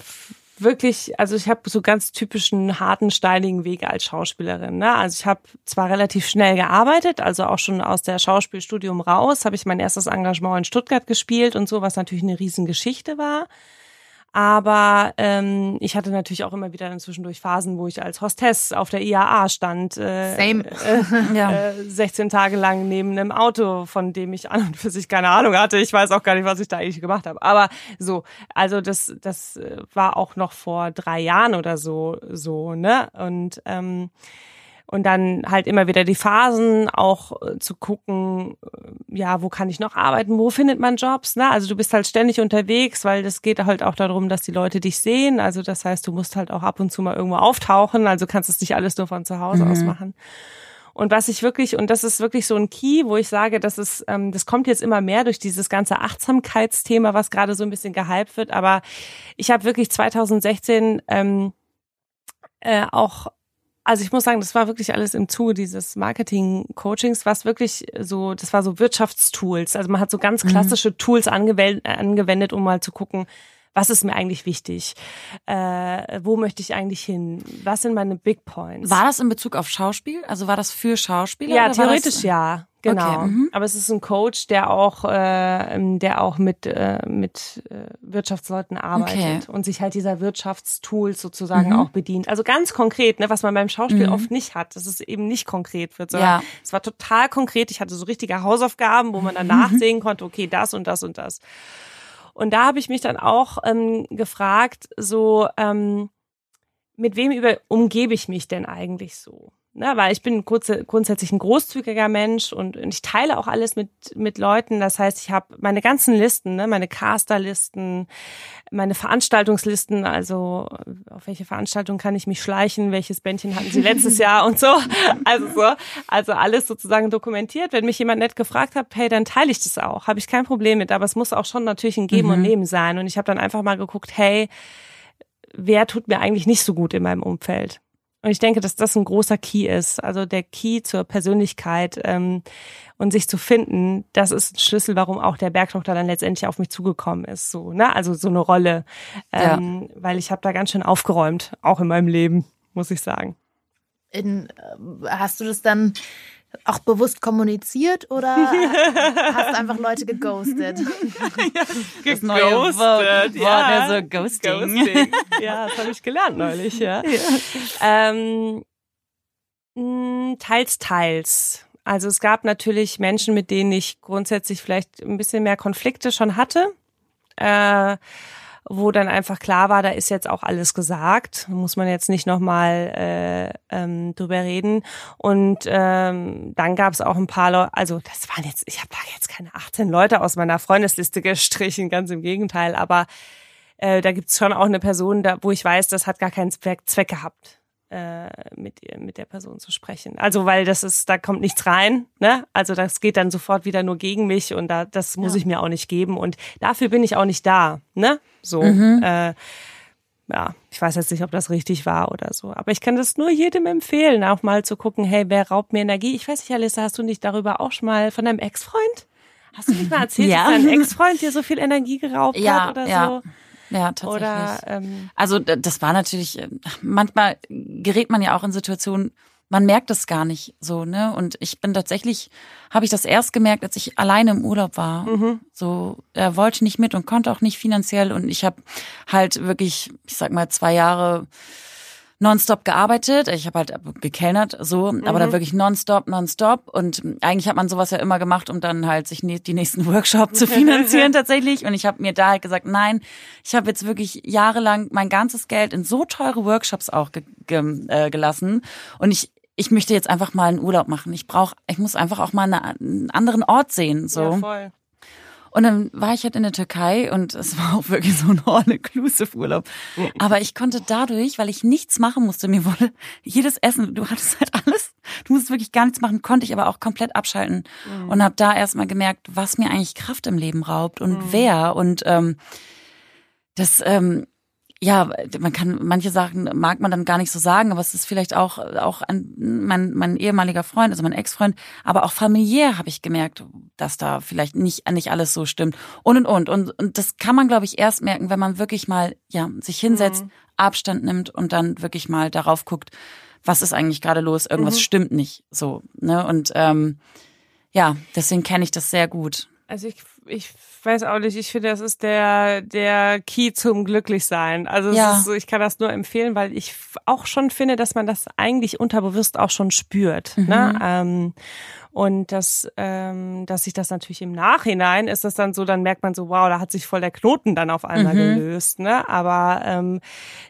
wirklich, also ich habe so ganz typischen harten, steinigen Wege als Schauspielerin. Ne? Also ich habe zwar relativ schnell gearbeitet, also auch schon aus der Schauspielstudium raus, habe ich mein erstes Engagement in Stuttgart gespielt und so, was natürlich eine Riesengeschichte war. Aber ähm, ich hatte natürlich auch immer wieder zwischendurch Phasen, wo ich als Hostess auf der IAA stand. Äh, Same. Äh, ja. äh, 16 Tage lang neben einem Auto, von dem ich an und für sich keine Ahnung hatte. Ich weiß auch gar nicht, was ich da eigentlich gemacht habe. Aber so, also das, das war auch noch vor drei Jahren oder so, so, ne? Und ähm, Und dann halt immer wieder die Phasen, auch äh, zu gucken, äh, ja, wo kann ich noch arbeiten, wo findet man Jobs, ne? Also du bist halt ständig unterwegs, weil das geht halt auch darum, dass die Leute dich sehen. Also das heißt, du musst halt auch ab und zu mal irgendwo auftauchen, also kannst es nicht alles nur von zu Hause Mhm. aus machen. Und was ich wirklich, und das ist wirklich so ein Key, wo ich sage, das ist, ähm, das kommt jetzt immer mehr durch dieses ganze Achtsamkeitsthema, was gerade so ein bisschen gehypt wird. Aber ich habe wirklich 2016 ähm, äh, auch, also ich muss sagen, das war wirklich alles im Zuge dieses Marketing-Coachings, was wirklich so, das war so Wirtschaftstools. Also man hat so ganz klassische Tools angewendet, angewendet, um mal zu gucken, was ist mir eigentlich wichtig? Äh, wo möchte ich eigentlich hin? Was sind meine Big Points? War das in Bezug auf Schauspiel? Also war das für Schauspieler? Ja, theoretisch das, ja, genau. Okay, mhm. Aber es ist ein Coach, der auch, äh, der auch mit äh, mit äh, Wirtschaftsleuten arbeitet Okay. und sich halt dieser Wirtschaftstools sozusagen Mhm. auch bedient. Also ganz konkret, ne, was man beim Schauspiel oft nicht hat, dass es eben nicht konkret wird, sondern Ja. es war total konkret. Ich hatte so richtige Hausaufgaben, wo man dann Mhm. nachsehen konnte, okay, das und das und das. Und da habe ich mich dann auch ähm, gefragt, so ähm, mit wem über, umgebe ich mich denn eigentlich so? Ne, weil ich bin grunds grundsätzlich ein großzügiger Mensch und, und ich teile auch alles mit, mit Leuten. Das heißt, ich habe meine ganzen Listen, ne, meine Casterlisten, meine Veranstaltungslisten, also auf welche Veranstaltung kann ich mich schleichen, welches Bändchen hatten sie letztes Jahr und so. Also so, also alles sozusagen dokumentiert. Wenn mich jemand nett gefragt hat, hey, dann teile ich das auch. Habe ich kein Problem mit, aber es muss auch schon natürlich ein Geben und Nehmen sein. Und ich habe dann einfach mal geguckt, hey, wer tut mir eigentlich nicht so gut in meinem Umfeld? Und ich denke, dass das ein großer Key ist. Also der Key zur Persönlichkeit ähm, und sich zu finden, das ist ein Schlüssel, warum auch der Bergdoktor dann letztendlich auf mich zugekommen ist. So, ne? Also so eine Rolle. Ähm, Weil ich habe da ganz schön aufgeräumt, auch in meinem Leben, muss ich sagen. In, äh, hast du das dann auch bewusst kommuniziert oder hast du einfach Leute geghostet? Das neue Wort, Wort ja. so Ghosting. Ghosting. Ja, das habe ich gelernt neulich, ja. Ähm, mh, teils, teils. Also es gab natürlich Menschen, mit denen ich grundsätzlich vielleicht ein bisschen mehr Konflikte schon hatte. Äh, wo dann einfach klar war, da ist jetzt auch alles gesagt, muss man jetzt nicht nochmal äh, ähm, drüber reden. Und ähm, dann gab es auch ein paar Leute, also das waren jetzt, ich habe da jetzt keine 18 Leute aus meiner Freundesliste gestrichen, ganz im Gegenteil, aber äh, da gibt's schon auch eine Person, da, wo ich weiß, das hat gar keinen Zweck, Zweck gehabt mit ihr, mit der Person zu sprechen. Also weil das ist, da kommt nichts rein, ne? Also das geht dann sofort wieder nur gegen mich und da das muss Ja. ich mir auch nicht geben und dafür bin ich auch nicht da, ne? So. Äh, ja, ich weiß jetzt nicht, ob das richtig war oder so. Aber ich kann das nur jedem empfehlen, auch mal zu gucken, hey, wer raubt mir Energie? Ich weiß nicht, Alissa, hast du nicht darüber auch schon mal von deinem Ex-Freund? Hast du nicht mal erzählt, Ja. dass dein Ex-Freund dir so viel Energie geraubt Ja, hat oder ja. so? Ja, tatsächlich. Oder ähm, Also das war natürlich, äh, manchmal gerät man ja auch in Situationen, man merkt es gar nicht so, ne? Und ich bin tatsächlich, habe ich das erst gemerkt, als ich alleine im Urlaub war. So, er wollte nicht mit und konnte auch nicht finanziell. Und ich habe halt wirklich, ich sag mal, zwei Jahre nonstop gearbeitet. Ich habe halt gekellnert, so, aber da wirklich nonstop, nonstop. Und eigentlich hat man sowas ja immer gemacht, um dann halt sich die nächsten Workshop zu finanzieren tatsächlich. Und ich habe mir da halt gesagt, nein, ich habe jetzt wirklich jahrelang mein ganzes Geld in so teure Workshops auch ge ge äh, gelassen. Und ich ich möchte jetzt einfach mal einen Urlaub machen. Ich brauche, ich muss einfach auch mal eine, einen anderen Ort sehen. So. ja, voll. Und dann war ich halt in der Türkei und es war auch wirklich so ein All-Inclusive-Urlaub. Aber ich konnte dadurch, weil ich nichts machen musste, mir wurde jedes Essen, du hattest halt alles, du musst wirklich gar nichts machen, konnte ich aber auch komplett abschalten. Und habe da erstmal gemerkt, was mir eigentlich Kraft im Leben raubt und wer. Und ähm, das ähm, ja, man kann manche Sachen mag man dann gar nicht so sagen, aber es ist vielleicht auch auch ein, mein mein ehemaliger Freund, also mein Ex-Freund, aber auch familiär habe ich gemerkt, dass da vielleicht nicht nicht alles so stimmt. Und und und. Und und das kann man glaube ich erst merken, wenn man wirklich mal ja sich hinsetzt, Abstand nimmt und dann wirklich mal darauf guckt, was ist eigentlich gerade los, irgendwas stimmt nicht. So, ne? Und ähm, ja, deswegen kenne ich das sehr gut. Also ich, ich weiß auch nicht, ich finde, das ist der, der Key zum Glücklichsein. Also Ja. so, ich kann das nur empfehlen, weil ich auch schon finde, dass man das eigentlich unterbewusst auch schon spürt. Ne? Ähm, und dass, ähm, dass sich das natürlich im Nachhinein ist das dann so, dann merkt man so, wow, da hat sich voll der Knoten dann auf einmal gelöst. Ne? Aber ähm,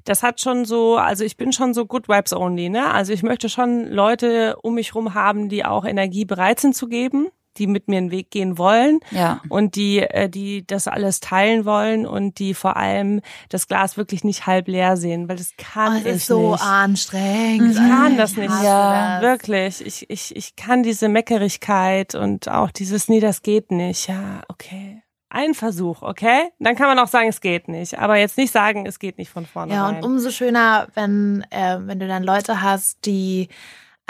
das hat schon so, also ich bin schon so Good Vibes only. Ne? Also ich möchte schon Leute um mich rum haben, die auch Energie bereit sind zu geben, die mit mir einen Weg gehen wollen Ja. und die, äh, die das alles teilen wollen und die vor allem das Glas wirklich nicht halb leer sehen, weil das kann Oh, ich es ist so nicht. anstrengend. Ich kann das nicht. Ja, das. Wirklich, ich, ich, ich kann diese Meckerigkeit und auch dieses, nee, das geht nicht. Ja, okay. Ein Versuch, okay? Dann kann man auch sagen, es geht nicht. Aber jetzt nicht sagen, es geht nicht von vorne. Ja, und umso schöner, wenn, äh, wenn du dann Leute hast, die,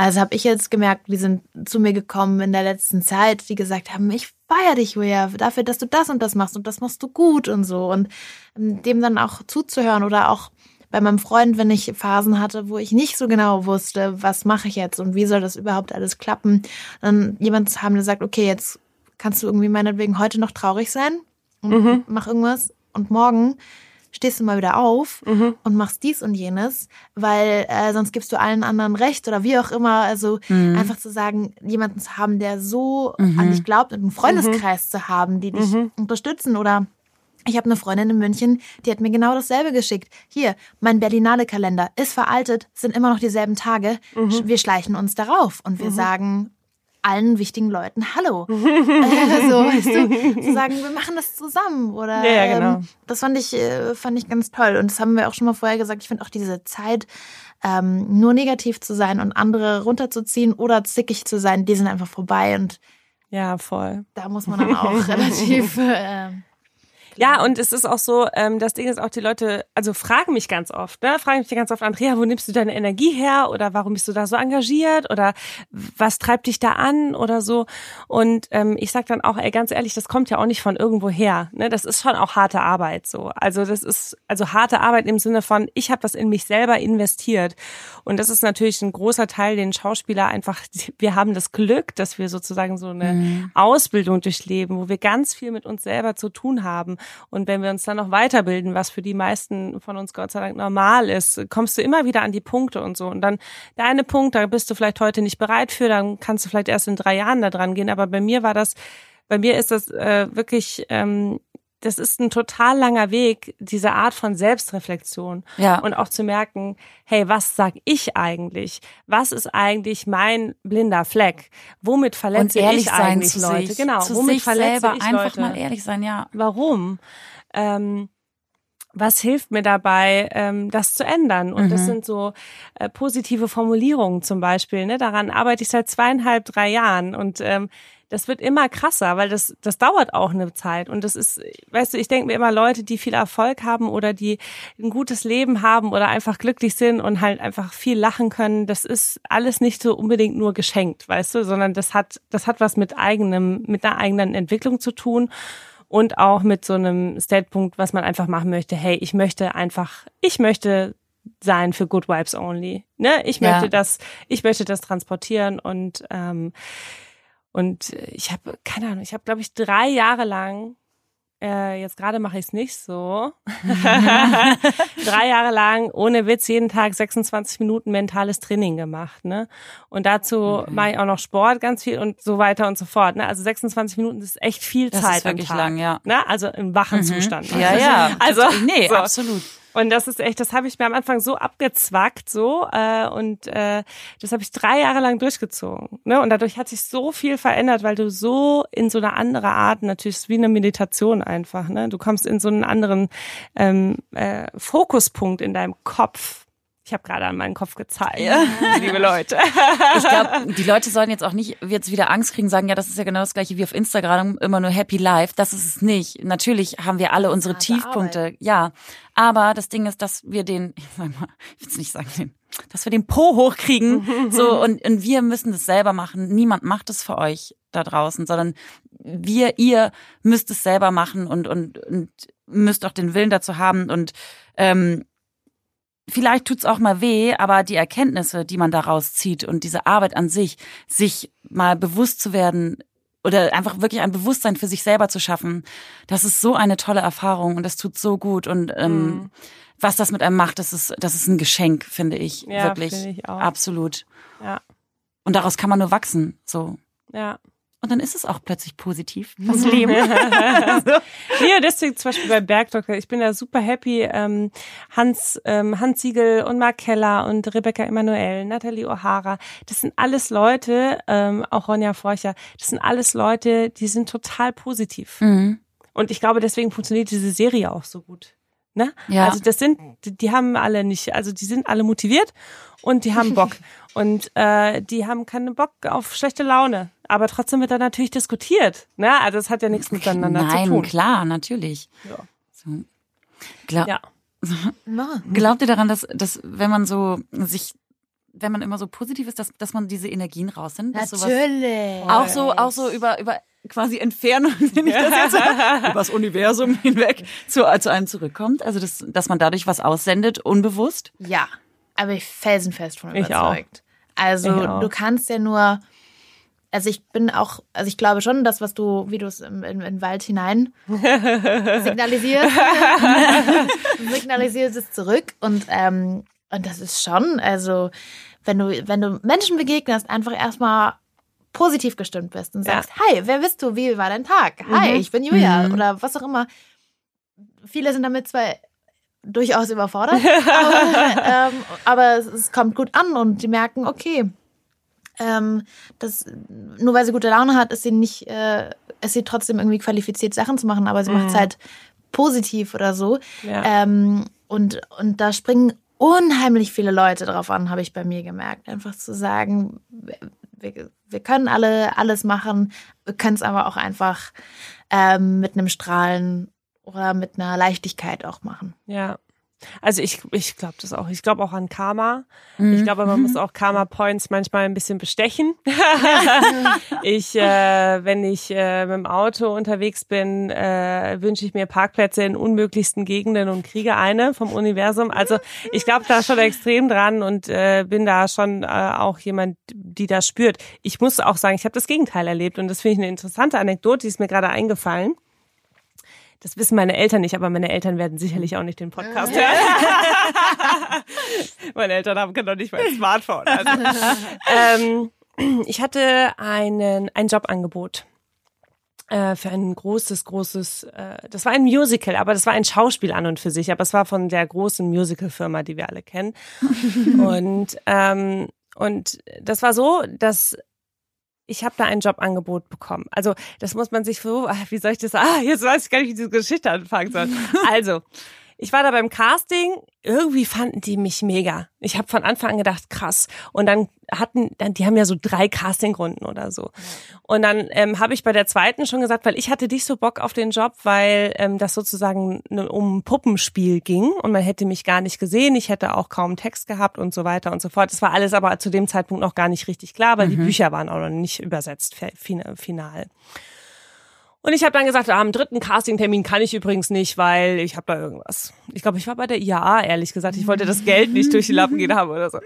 also habe ich jetzt gemerkt, die sind zu mir gekommen in der letzten Zeit, die gesagt haben, ich feier dich, Julia, dafür, dass du das und das machst und das machst du gut und so. Und ähm, dem dann auch zuzuhören oder auch bei meinem Freund, wenn ich Phasen hatte, wo ich nicht so genau wusste, was mache ich jetzt und wie soll das überhaupt alles klappen, dann jemand zu haben, der sagt, okay, jetzt kannst du irgendwie meinetwegen heute noch traurig sein und mach irgendwas und morgen stehst du mal wieder auf und machst dies und jenes, weil äh, sonst gibst du allen anderen recht oder wie auch immer. Also einfach zu sagen, jemanden zu haben, der so an dich glaubt und einen Freundeskreis zu haben, die dich unterstützen. Oder ich habe eine Freundin in München, die hat mir genau dasselbe geschickt. Hier, mein Berlinale-Kalender ist veraltet, sind immer noch dieselben Tage. Sch- Wir schleichen uns darauf und wir sagen allen wichtigen Leuten Hallo. äh, so, weißt du, zu sagen, wir machen das zusammen. Oder Ja, ja, genau. ähm, das fand ich, äh, fand ich ganz toll. Und das haben wir auch schon mal vorher gesagt. Ich finde auch diese Zeit, ähm, nur negativ zu sein und andere runterzuziehen oder zickig zu sein, die sind einfach vorbei. Und Ja, voll. da muss man dann auch relativ äh, Ja, und es ist auch so, ähm, das Ding ist auch, die Leute, also fragen mich ganz oft, ne? Fragen mich ganz oft, Andrea, wo nimmst du deine Energie her? Oder warum bist du da so engagiert? Oder was treibt dich da an? Oder so. Und ähm, ich sag dann auch, ey, ganz ehrlich, das kommt ja auch nicht von irgendwo her. Ne? Das ist schon auch harte Arbeit so. Also das ist, also harte Arbeit im Sinne von, ich habe das in mich selber investiert. Und das ist natürlich ein großer Teil, den Schauspieler einfach, wir haben das Glück, dass wir sozusagen so eine Ausbildung durchleben, wo wir ganz viel mit uns selber zu tun haben. Und wenn wir uns dann noch weiterbilden, was für die meisten von uns Gott sei Dank normal ist, kommst du immer wieder an die Punkte und so. Und dann der eine Punkt, da bist du vielleicht heute nicht bereit für, dann kannst du vielleicht erst in drei Jahren da dran gehen. Aber bei mir war das, bei mir ist das äh, wirklich, ähm, das ist ein total langer Weg, diese Art von Selbstreflexion. Ja. Und auch zu merken, hey, was sag ich eigentlich? Was ist eigentlich mein blinder Fleck? Womit verletze ehrlich ich eigentlich zu Leute? sich. Genau, zu womit sich verletze selber ich einfach Leute? mal ehrlich sein, ja. Warum? Ähm, was hilft mir dabei, ähm, das zu ändern? Und Mhm. das sind so äh, positive Formulierungen zum Beispiel. Ne? Daran arbeite ich seit zweieinhalb, drei Jahren und ähm, das wird immer krasser, weil das, das dauert auch eine Zeit. Und das ist, weißt du, ich denke mir immer, Leute, die viel Erfolg haben oder die ein gutes Leben haben oder einfach glücklich sind und halt einfach viel lachen können, das ist alles nicht so unbedingt nur geschenkt, weißt du, sondern das hat, das hat was mit eigenem, mit einer eigenen Entwicklung zu tun und auch mit so einem Statepunkt, was man einfach machen möchte. Hey, ich möchte einfach, ich möchte sein für Good Vibes Only. Ne? Ich Ja. möchte das, ich möchte das transportieren und ähm, und ich habe keine Ahnung, ich habe glaube ich drei Jahre lang äh, jetzt gerade mache ich es nicht so. Drei Jahre lang ohne Witz jeden Tag 26 Minuten mentales Training gemacht, ne? Und dazu mache ich auch noch Sport ganz viel und so weiter und so fort. Ne? Also 26 Minuten ist echt viel Das Zeit ist wirklich am Tag, lang, ja. Ne? Also im wachen Zustand. Ja, ja. Also nee, so. absolut. Und das ist echt, das habe ich mir am Anfang so abgezwackt, so äh, und äh, das habe ich drei Jahre lang durchgezogen. Ne? Und dadurch hat sich so viel verändert, weil du so in so eine andere Art, natürlich wie eine Meditation einfach. Ne? Du kommst in so einen anderen ähm, äh, Fokuspunkt in deinem Kopf. Ich habe gerade an meinen Kopf gezeigt, liebe Leute. Ich glaube, die Leute sollen jetzt auch nicht jetzt wieder Angst kriegen, sagen, ja, das ist ja genau das gleiche wie auf Instagram, immer nur Happy Life. Das ist es nicht. Natürlich haben wir alle unsere Harte Tiefpunkte, ja. Aber das Ding ist, dass wir den, ich sag mal, ich will's nicht sagen, den, dass wir den Po hochkriegen. so, und, und wir müssen das selber machen. Niemand macht es für euch da draußen, sondern wir, ihr müsst es selber machen und, und, und müsst auch den Willen dazu haben und ähm, vielleicht tut's auch mal weh, aber die Erkenntnisse, die man daraus zieht und diese Arbeit an sich, sich mal bewusst zu werden, oder einfach wirklich ein Bewusstsein für sich selber zu schaffen. Das ist so eine tolle Erfahrung und das tut so gut und ähm, Mhm. was das mit einem macht, das ist das ist ein Geschenk, finde ich Ja, wirklich finde ich auch. absolut. Ja, Und daraus kann man nur wachsen, so. ja. Und dann ist es auch plötzlich positiv, das Leben. Ja, deswegen zum Beispiel bei Bergdoktor. Ich bin da super happy. Ähm, Hans, ähm, Hans Siegel und Mark Keller und Rebecca Emanuel, Nathalie O'Hara. Das sind alles Leute, ähm, auch Ronja Forcher. Das sind alles Leute, die sind total positiv. Mhm. Und ich glaube, deswegen funktioniert diese Serie auch so gut. Ne? Ja. Also das sind, die, die haben alle nicht, also die sind alle motiviert und die haben Bock. und äh, die haben keinen Bock auf schlechte Laune. Aber trotzdem wird da natürlich diskutiert. Ne? Also es hat ja nichts miteinander Nein, zu tun. klar, natürlich. Ja. So. Glaub, Ja. Na, Glaubt ihr daran, dass, dass wenn man so sich, wenn man immer so positiv ist, dass, dass man diese Energien rausnimmt? Natürlich. Auch so, auch so über, über quasi Entfernung, wenn ich das jetzt über das Universum hinweg zu, zu einem zurückkommt. Also, dass, dass man dadurch was aussendet, unbewusst. Ja, aber ich felsenfest von Ich überzeugt. Also Ich auch. du kannst ja nur, also ich bin auch, also ich glaube schon, das, was du, wie du es in, in, in den Wald hinein signalisierst, signalisierst es zurück und ähm, und das ist schon, also wenn du wenn du Menschen begegnest, einfach erstmal positiv gestimmt bist und Ja. sagst, hi, wer bist du, wie war dein Tag? Hi, ich bin Julia Mhm. oder was auch immer. Viele sind damit zwar durchaus überfordert, aber, ähm, aber es, es kommt gut an und die merken, okay, ähm, das, nur weil sie gute Laune hat, ist sie nicht, äh, ist sie trotzdem irgendwie qualifiziert, Sachen zu machen, aber sie macht es halt positiv oder so. Ja. Ähm, und, und da springen unheimlich viele Leute drauf an, habe ich bei mir gemerkt. Einfach zu sagen, wir, wir können alle alles machen, wir können es aber auch einfach ähm, mit einem Strahlen oder mit einer Leichtigkeit auch machen. Ja. Also ich, ich glaube das auch. Ich glaube auch an Karma. Mhm. Ich glaube, man muss auch Karma Points manchmal ein bisschen bestechen. ich, äh, wenn ich äh, mit dem Auto unterwegs bin, äh, wünsche ich mir Parkplätze in unmöglichsten Gegenden und kriege eine vom Universum. Also ich glaube da schon extrem dran und äh, bin da schon äh, auch jemand, die das spürt. Ich muss auch sagen, ich habe das Gegenteil erlebt und das finde ich eine interessante Anekdote, die ist mir gerade eingefallen. Das wissen meine Eltern nicht, aber meine Eltern werden sicherlich auch nicht den Podcast hören. meine Eltern haben noch nicht mal ein Smartphone. Also. ähm, ich hatte einen, ein Jobangebot äh, für ein großes, großes, äh, das war ein Musical, aber das war ein Schauspiel an und für sich, aber es war von der großen Musical-Firma, die wir alle kennen. und, ähm, und das war so, dass ich habe da ein Jobangebot bekommen. Also das muss man sich so, ah, wie soll ich das, ah, jetzt weiß ich gar nicht, wie diese Geschichte anfangen soll. Also, ich war da beim Casting, irgendwie fanden die mich mega. Ich habe von Anfang an gedacht, krass. Und dann hatten, dann, die haben ja so drei Castingrunden oder so. Und dann ähm, habe ich bei der zweiten schon gesagt, weil ich hatte nicht so Bock auf den Job, weil ähm, das sozusagen ne- um ein Puppenspiel ging und man hätte mich gar nicht gesehen. Ich hätte auch kaum Text gehabt und so weiter und so fort. Das war alles aber zu dem Zeitpunkt noch gar nicht richtig klar, weil die Bücher waren auch noch nicht übersetzt fi- fin- final. Und ich habe dann gesagt, am dritten Castingtermin kann ich übrigens nicht, weil ich habe da irgendwas. Ich glaube, ich war bei der IAA, ehrlich gesagt. Ich wollte das Geld nicht durch die Lappen gehen haben oder so.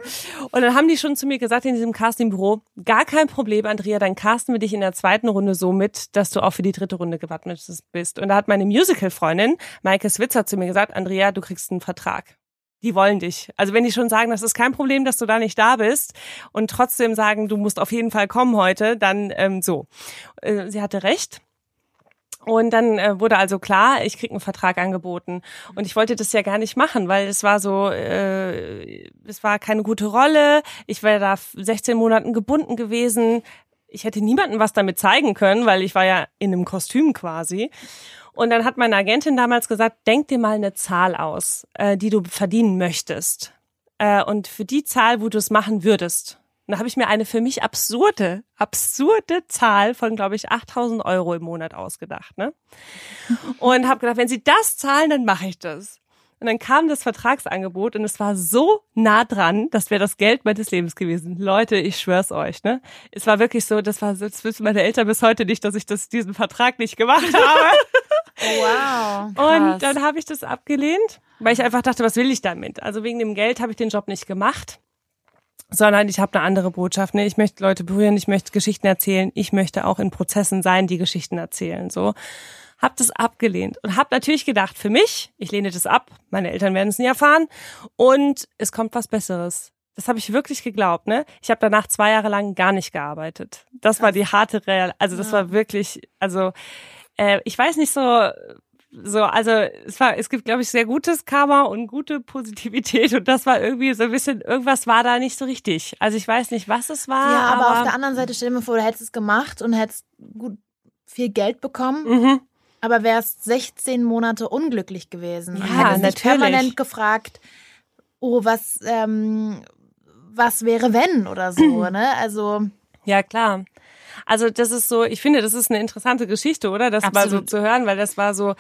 Und dann haben die schon zu mir gesagt in diesem Castingbüro, gar kein Problem, Andrea, dann casten wir dich in der zweiten Runde so mit, dass du auch für die dritte Runde gewappnet bist. Und da hat meine Musical-Freundin, Maike Switzer, zu mir gesagt, Andrea, du kriegst einen Vertrag. Die wollen dich. Also wenn die schon sagen, das ist kein Problem, dass du da nicht da bist und trotzdem sagen, du musst auf jeden Fall kommen heute, dann ähm, so. Äh, sie hatte recht. Und dann äh, wurde also klar, ich krieg einen Vertrag angeboten. Und ich wollte das ja gar nicht machen, weil es war so, äh, es war keine gute Rolle. Ich wäre da 16 Monaten gebunden gewesen. Ich hätte niemandem was damit zeigen können, weil ich war ja in einem Kostüm quasi. Und dann hat meine Agentin damals gesagt, denk dir mal eine Zahl aus, äh, die du verdienen möchtest. Äh, und für die Zahl, wo du es machen würdest. Und da habe ich mir eine für mich absurde, absurde Zahl von, glaube ich, 8000 Euro im Monat ausgedacht. Ne? Und habe gedacht, wenn sie das zahlen, dann mache ich das. Und dann kam das Vertragsangebot und es war so nah dran, das wäre das Geld meines Lebens gewesen. Leute, ich schwör's euch, ne? Es war wirklich so, das war das wissen meine Eltern bis heute nicht, dass ich das, diesen Vertrag nicht gemacht habe. Wow. Krass. Und dann habe ich das abgelehnt, weil ich einfach dachte, was will ich damit? Also wegen dem Geld habe ich den Job nicht gemacht. Sondern ich habe eine andere Botschaft. Ne? Ich möchte Leute berühren, ich möchte Geschichten erzählen, ich möchte auch in Prozessen sein, die Geschichten erzählen. So habe das abgelehnt und habe natürlich gedacht, für mich, ich lehne das ab, meine Eltern werden es nie erfahren und es kommt was Besseres. Das habe ich wirklich geglaubt, ne? Ich habe danach zwei Jahre lang gar nicht gearbeitet. Das war die harte Real, also das war wirklich, also äh, ich weiß nicht so, so, also es war, es gibt, glaube ich, sehr gutes Karma und gute Positivität und das war irgendwie so ein bisschen, irgendwas war da nicht so richtig. Also ich weiß nicht, was es war. Ja, aber, aber auf der anderen Seite stell dir mal vor, du hättest es gemacht und hättest gut viel Geld bekommen, mhm. aber wärst 16 Monate unglücklich gewesen. und Ja, hättest dich natürlich. permanent gefragt, oh, was, ähm, was wäre wenn oder so, ne? Also, Ja, klar. Also das ist so, ich finde, das ist eine interessante Geschichte, oder? Das mal so Absolut. zu hören, weil das war so,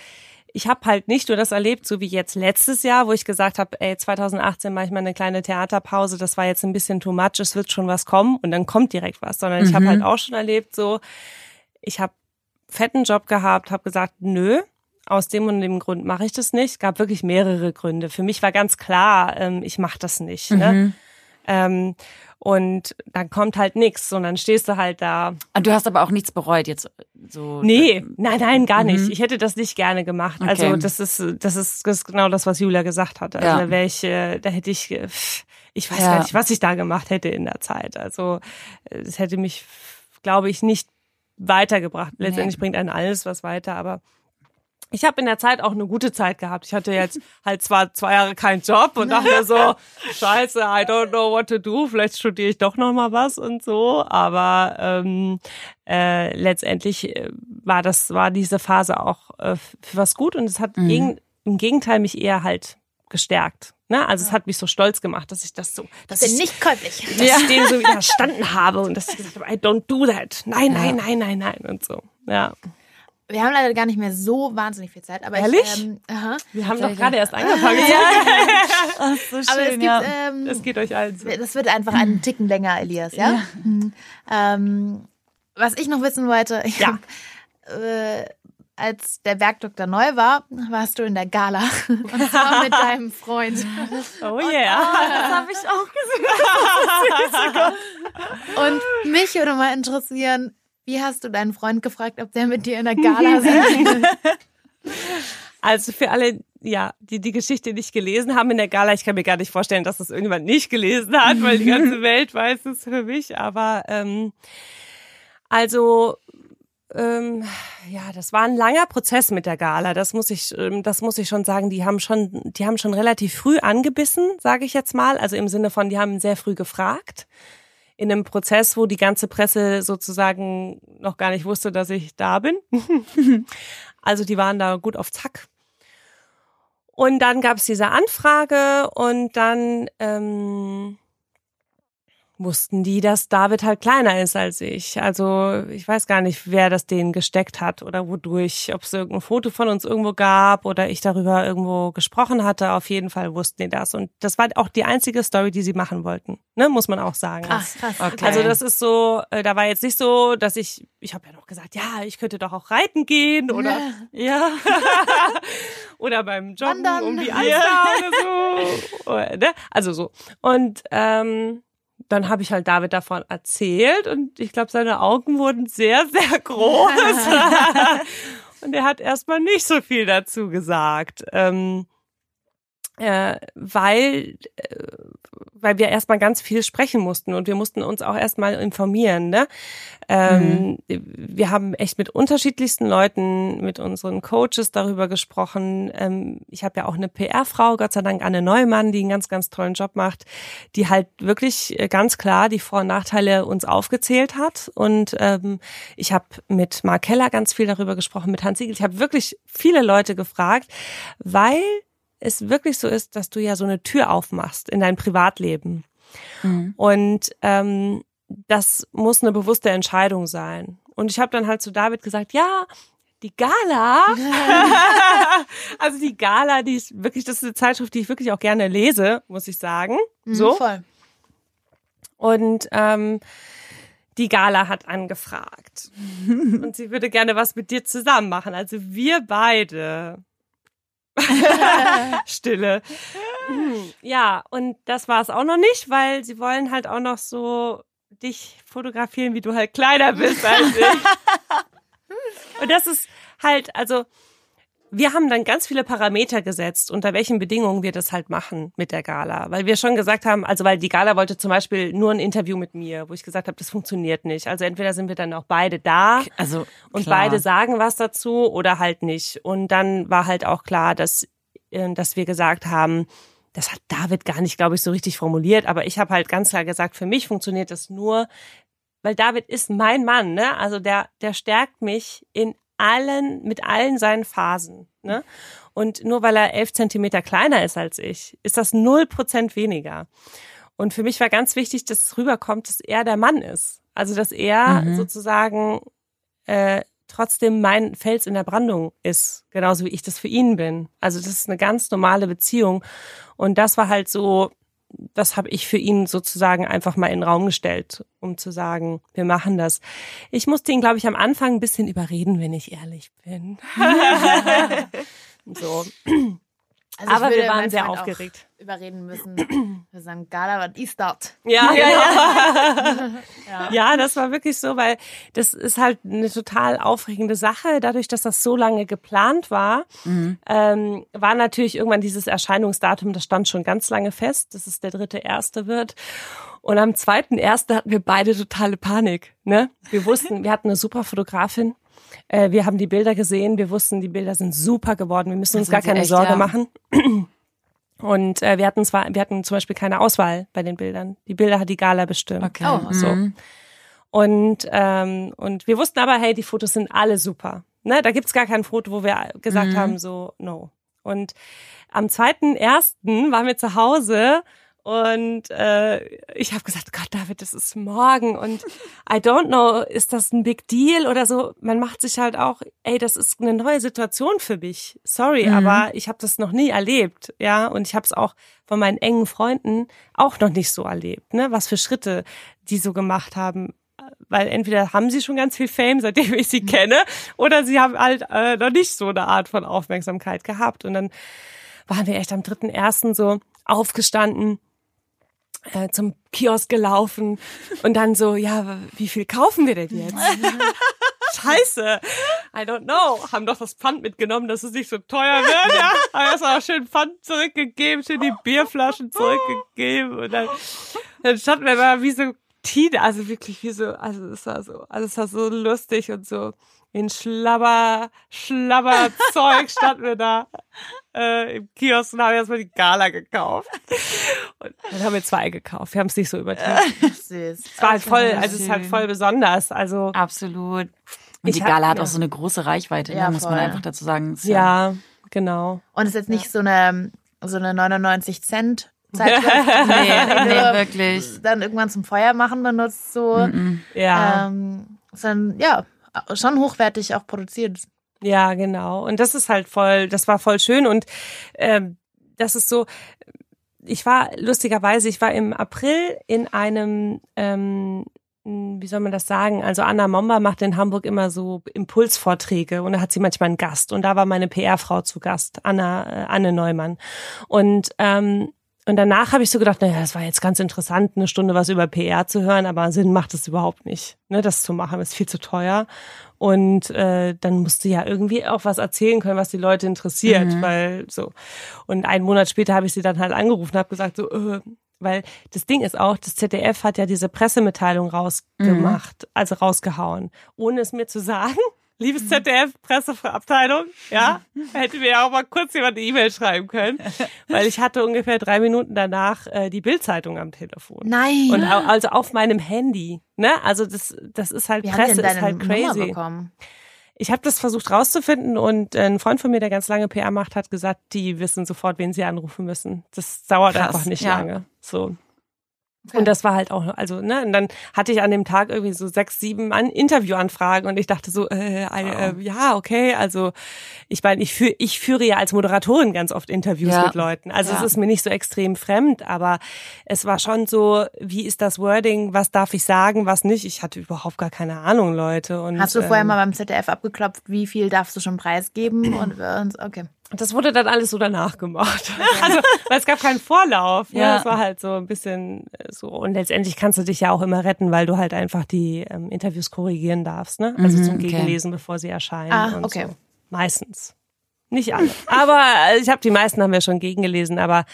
ich habe halt nicht nur das erlebt, so wie jetzt letztes Jahr, wo ich gesagt habe, ey, 2018 mache ich mal eine kleine Theaterpause, das war jetzt ein bisschen too much, es wird schon was kommen und dann kommt direkt was, sondern ich habe halt auch schon erlebt, so, ich habe fetten Job gehabt, habe gesagt, nö, aus dem und dem Grund mache ich das nicht. Es gab wirklich mehrere Gründe. Für mich war ganz klar, ähm, ich mache das nicht. Ne? Ähm, und dann kommt halt nix und dann stehst du halt da. Und du hast aber auch nichts bereut jetzt so. Nee, nein, nein, gar nicht. Ich hätte das nicht gerne gemacht. Also Okay. das ist, das ist, das ist genau das, was Julia gesagt hat. Also Ja. da wäre ich, äh, da hätte ich, äh, ich weiß Ja. gar nicht, was ich da gemacht hätte in der Zeit. Also äh, es hätte mich, glaube ich, nicht weitergebracht. Letztendlich bringt einen alles was weiter, aber ich habe in der Zeit auch eine gute Zeit gehabt. Ich hatte jetzt halt zwar zwei Jahre keinen Job und dachte so, scheiße, I don't know what to do, vielleicht studiere ich doch noch mal was und so. Aber ähm, äh, letztendlich äh, war das, war diese Phase auch äh, für was gut und es hat gegen, im Gegenteil mich eher halt gestärkt. Ne? Also es hat mich so stolz gemacht, dass ich das so, dass ich, nicht käuflich. dass ich dem so widerstanden habe und dass ich gesagt habe, I don't do that. Nein, nein, nein, nein, nein und so. Ja. Wir haben leider gar nicht mehr so wahnsinnig viel Zeit, aber Ehrlich? ich, ähm, aha. Wir haben doch gerade erst angefangen. Ach, so schön, Aber es gibt, ja. ähm, Es geht euch allen so. Das wird einfach einen Ticken länger, Elias, ja? Mhm. Ähm, was ich noch wissen wollte, ich Ja. hab, äh, als der Bergdoktor neu war, warst du in der Gala. Und zwar mit deinem Freund. Oh yeah. das habe ich auch gesehen. Und mich würde mal interessieren, wie hast du deinen Freund gefragt, ob der mit dir in der Gala sein Also für alle, ja, die die Geschichte nicht gelesen haben in der Gala, ich kann mir gar nicht vorstellen, dass das irgendjemand nicht gelesen hat, weil die ganze Welt weiß es für mich. Aber ähm, also ähm, ja, das war ein langer Prozess mit der Gala. Das muss ich, ähm, das muss ich schon sagen. Die haben schon, die haben schon relativ früh angebissen, sage ich jetzt mal. Also im Sinne von, die haben sehr früh gefragt. In einem Prozess, wo die ganze Presse sozusagen noch gar nicht wusste, dass ich da bin. also die waren da gut auf Zack. Und dann gab es diese Anfrage und dann ähm, wussten die, dass David halt kleiner ist als ich. Also ich weiß gar nicht, wer das denen gesteckt hat oder wodurch, ob es irgendein Foto von uns irgendwo gab oder ich darüber irgendwo gesprochen hatte. Auf jeden Fall wussten die das. Und das war auch die einzige Story, die sie machen wollten. Ne, muss man auch sagen. Krass, krass. Okay. Also das ist so, äh, da war jetzt nicht so, dass ich, ich habe ja noch gesagt, ja, ich könnte doch auch reiten gehen oder Ja. oder beim Joggen Wandern. um die Alster oder so. Oder, ne? Also so. Und ähm, dann habe ich halt David davon erzählt und ich glaube, seine Augen wurden sehr, sehr groß. und er hat erstmal nicht so viel dazu gesagt. Ähm, äh, weil, äh, weil wir erstmal ganz viel sprechen mussten und wir mussten uns auch erstmal informieren. Ne? Ähm, Wir haben echt mit unterschiedlichsten Leuten, mit unseren Coaches darüber gesprochen. Ähm, ich habe ja auch eine PR-Frau, Gott sei Dank Anne Neumann, die einen ganz, ganz tollen Job macht, die halt wirklich äh, ganz klar die Vor- und Nachteile uns aufgezählt hat. Und ähm, ich habe mit Mark Keller ganz viel darüber gesprochen, mit Hans Siegel. Ich habe wirklich viele Leute gefragt, weil es wirklich so ist, dass du ja so eine Tür aufmachst in dein Privatleben. Und ähm, das muss eine bewusste Entscheidung sein. Und ich habe dann halt zu David gesagt, ja, die Gala, also die Gala, die ist wirklich, das ist eine Zeitschrift, die ich wirklich auch gerne lese, muss ich sagen. So. Mhm, Voll. Und ähm, die Gala hat angefragt. und sie würde gerne was mit dir zusammen machen. Also wir beide Stille. Ja, und das war es auch noch nicht, weil sie wollen halt auch noch so dich fotografieren, wie du halt kleiner bist als ich. Und das ist halt, also wir haben dann ganz viele Parameter gesetzt, unter welchen Bedingungen wir das halt machen mit der Gala. Weil wir schon gesagt haben, also weil die Gala wollte zum Beispiel nur ein Interview mit mir, wo ich gesagt habe, das funktioniert nicht. Also entweder sind wir dann auch beide da Also und klar. beide sagen was dazu oder halt nicht. Und dann war halt auch klar, dass, äh, dass wir gesagt haben, das hat David gar nicht, glaube ich, so richtig formuliert, aber ich habe halt ganz klar gesagt, für mich funktioniert das nur, weil David ist mein Mann, ne? Also der, der stärkt mich in allen, mit allen seinen Phasen, ne? Und nur weil er elf Zentimeter kleiner ist als ich, ist das null Prozent weniger. Und für mich war ganz wichtig, dass es rüberkommt, dass er der Mann ist. Also, dass er Mhm. sozusagen äh, trotzdem mein Fels in der Brandung ist, genauso wie ich das für ihn bin. Also, das ist eine ganz normale Beziehung. Und das war halt so, das habe ich für ihn sozusagen einfach mal in den Raum gestellt, um zu sagen, wir machen das. Ich musste ihn, glaube ich, am Anfang ein bisschen überreden, wenn ich ehrlich bin. so. Also Aber ich würde wir waren sehr Freund auch aufgeregt. Überreden müssen. Wir sagen, Gala, was ist das? Ja, ja, Ja. Ja, das war wirklich so, weil das ist halt eine total aufregende Sache. Dadurch, dass das so lange geplant war, ähm, war natürlich irgendwann dieses Erscheinungsdatum, das stand schon ganz lange fest, dass es der dritte erste wird. Und am zweiten ersten hatten wir beide totale Panik. Ne? Wir wussten, wir hatten eine super Fotografin. Äh, wir haben die Bilder gesehen. Wir wussten, die Bilder sind super geworden. Wir müssen uns gar keine echt, Sorge ja. machen. Und äh, wir hatten zwar, wir hatten zum Beispiel keine Auswahl bei den Bildern. Die Bilder hat die Gala bestimmt. Okay. Oh, so. Mhm. Und, ähm, und wir wussten aber, hey, die Fotos sind alle super. Ne? Da gibt's gar kein Foto, wo wir gesagt Mhm. haben, so, no. Und am zweiten ersten waren wir zu Hause und äh, ich habe gesagt, Gott, David, das ist morgen und I don't know, ist das ein Big Deal oder so? Man macht sich halt auch, ey, das ist eine neue Situation für mich. Sorry, Mhm. aber ich habe das noch nie erlebt, ja, und ich habe es auch von meinen engen Freunden auch noch nicht so erlebt, ne? Was für Schritte die so gemacht haben weil entweder haben sie schon ganz viel Fame, seitdem ich sie kenne, oder sie haben halt äh, noch nicht so eine Art von Aufmerksamkeit gehabt. Und dann waren wir echt am dritten ersten so aufgestanden, äh, zum Kiosk gelaufen und dann so, ja, wie viel kaufen wir denn jetzt? Scheiße, I don't know. Haben doch das Pfand mitgenommen, dass es nicht so teuer wird, ja. Haben erstmal schön Pfand zurückgegeben, schön die Bierflaschen zurückgegeben und dann, dann standen wir da wie so Tine, also wirklich wie so, also es war so, also es war so lustig und so in Schlabber, Schlabber Zeug standen wir da äh, im Kiosk und haben erstmal die Gala gekauft. Und dann haben wir zwei gekauft. Wir haben es nicht so übertrieben. Süß. Es war halt voll, so also es ist halt voll besonders. Also Absolut. Und Ich die hab- Gala hat ja. auch so eine große Reichweite, Ja, ne, muss man voll. einfach dazu sagen. Ist ja, genau. Und es ist jetzt nicht so eine, so eine 99 Cent Zeitschrift, Nee, nee, wirklich. dann irgendwann zum Feuer machen benutzt, so, Mhm. Ja, ähm, sondern, ja, schon hochwertig auch produziert. ja, genau. Und das ist halt voll, das war voll schön und ähm, das ist so. Ich war lustigerweise, ich war im April in einem ähm, wie soll man das sagen? Also Anna Momba macht in Hamburg immer so Impulsvorträge und da hat sie manchmal einen Gast und da war meine PR-Frau zu Gast, Anna äh, Anne Neumann und ähm, und danach habe ich so gedacht, naja, das war jetzt ganz interessant, eine Stunde was über PR zu hören, aber Sinn macht es überhaupt nicht, ne, das zu machen, ist viel zu teuer. Und äh, dann musste ja irgendwie auch was erzählen können, was die Leute interessiert, weil so. Und einen Monat später habe ich sie dann halt angerufen und habe gesagt, so, äh, weil das Ding ist auch, das ZDF hat ja diese Pressemitteilung rausgemacht, also rausgehauen, ohne es mir zu sagen. Liebes ZDF, Presseabteilung, ja, hätte mir ja auch mal kurz jemand eine E-Mail schreiben können, weil ich hatte ungefähr drei Minuten danach äh, die Bildzeitung am Telefon. Nein. Und au- also auf meinem Handy, ne? Also das, das ist halt Wie Presse, ist halt crazy. Ich habe das versucht rauszufinden und ein Freund von mir, der ganz lange PR macht, hat gesagt, die wissen sofort, wen sie anrufen müssen. Das dauert Krass, einfach nicht ja. lange. So. Okay. Und das war halt auch, also, ne, und dann hatte ich an dem Tag irgendwie so sechs, sieben an Interviewanfragen und ich dachte so, äh, äh, ja, okay, also ich meine, ich, führ, ich führe ja als Moderatorin ganz oft Interviews Ja. mit Leuten. Also Ja. es ist mir nicht so extrem fremd, aber es war schon so, wie ist das Wording, was darf ich sagen, was nicht? Ich hatte überhaupt gar keine Ahnung, Leute. Und, Hast du vorher ähm, mal beim ZDF abgeklopft, wie viel darfst du schon preisgeben? Und, und okay. das wurde dann alles so danach gemacht. Also, weil es gab keinen Vorlauf. Ne? Ja. Es war halt so ein bisschen äh, so. Und letztendlich kannst du dich ja auch immer retten, weil du halt einfach die ähm, Interviews korrigieren darfst, ne? Also Mhm, zum okay. Gegenlesen, bevor sie erscheinen. Ah, okay. So. Meistens. Nicht alle. aber äh, ich habe die meisten haben wir schon gegengelesen, aber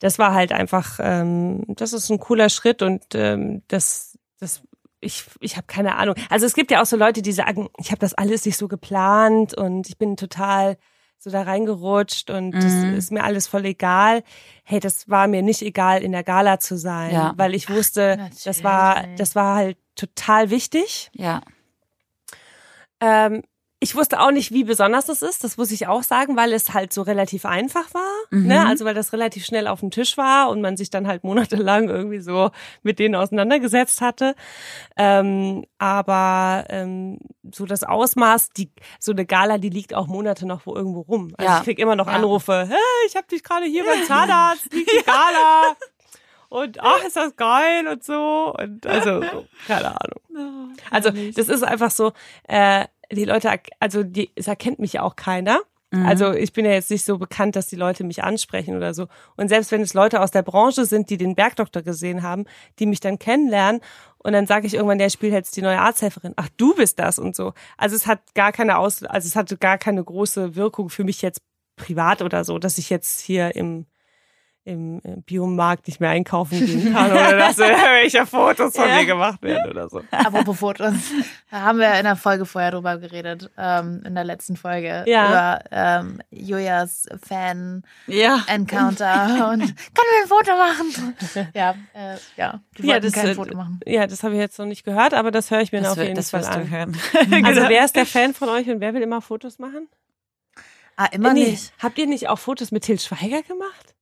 das war halt einfach, ähm, das ist ein cooler Schritt und ähm, das, das ich, ich habe keine Ahnung. Also es gibt ja auch so Leute, die sagen, ich habe das alles nicht so geplant und ich bin total so da reingerutscht und das Mhm. ist mir alles voll egal. Hey, das war mir nicht egal, in der Gala zu sein, Ja. weil ich wusste, Natürlich das war, das war halt total wichtig. Ja. Ähm, ich wusste auch nicht, wie besonders das ist. Das muss ich auch sagen, weil es halt so relativ einfach war. Mhm. Ne? Also weil das relativ schnell auf dem Tisch war und man sich dann halt monatelang irgendwie so mit denen auseinandergesetzt hatte. Ähm, aber ähm, so das Ausmaß, die so eine Gala, die liegt auch Monate noch wo irgendwo rum. Also Ja. ich krieg immer noch Ja. Anrufe. Hey, ich habe dich gerade hier beim Zahnarzt, liegt die Gala. Und ach, ist das geil und so. Und also, so, keine Ahnung. Also das ist einfach so, äh, die Leute, also die, es erkennt mich ja auch keiner. Also ich bin ja jetzt nicht so bekannt, dass die Leute mich ansprechen oder so. Und selbst wenn es Leute aus der Branche sind, die den Bergdoktor gesehen haben, die mich dann kennenlernen und dann sage ich irgendwann, der spielt jetzt die neue Arzthelferin. Ach, du bist das und so. Also es hat gar keine Aus, also es hatte gar keine große Wirkung für mich jetzt privat oder so, dass ich jetzt hier im im äh, Biomarkt nicht mehr einkaufen gehen kann oder dass irgendwelche Fotos von mir gemacht werden oder so. Apropos Fotos. Da haben wir in der Folge vorher drüber geredet, ähm, in der letzten Folge, Ja. über ähm, Julias Ja. Fan-Encounter und können wir ein Foto machen? Ja, äh, ja, die Ja, das, kein Foto machen. Ja, das habe ich jetzt noch nicht gehört, aber das höre ich mir Das, auf wird, jeden das Fall an. hören. Also wer ist der Fan von euch und wer will immer Fotos machen? Ah, immer Äh, nee. nicht. Habt ihr nicht auch Fotos mit Til Schweiger gemacht?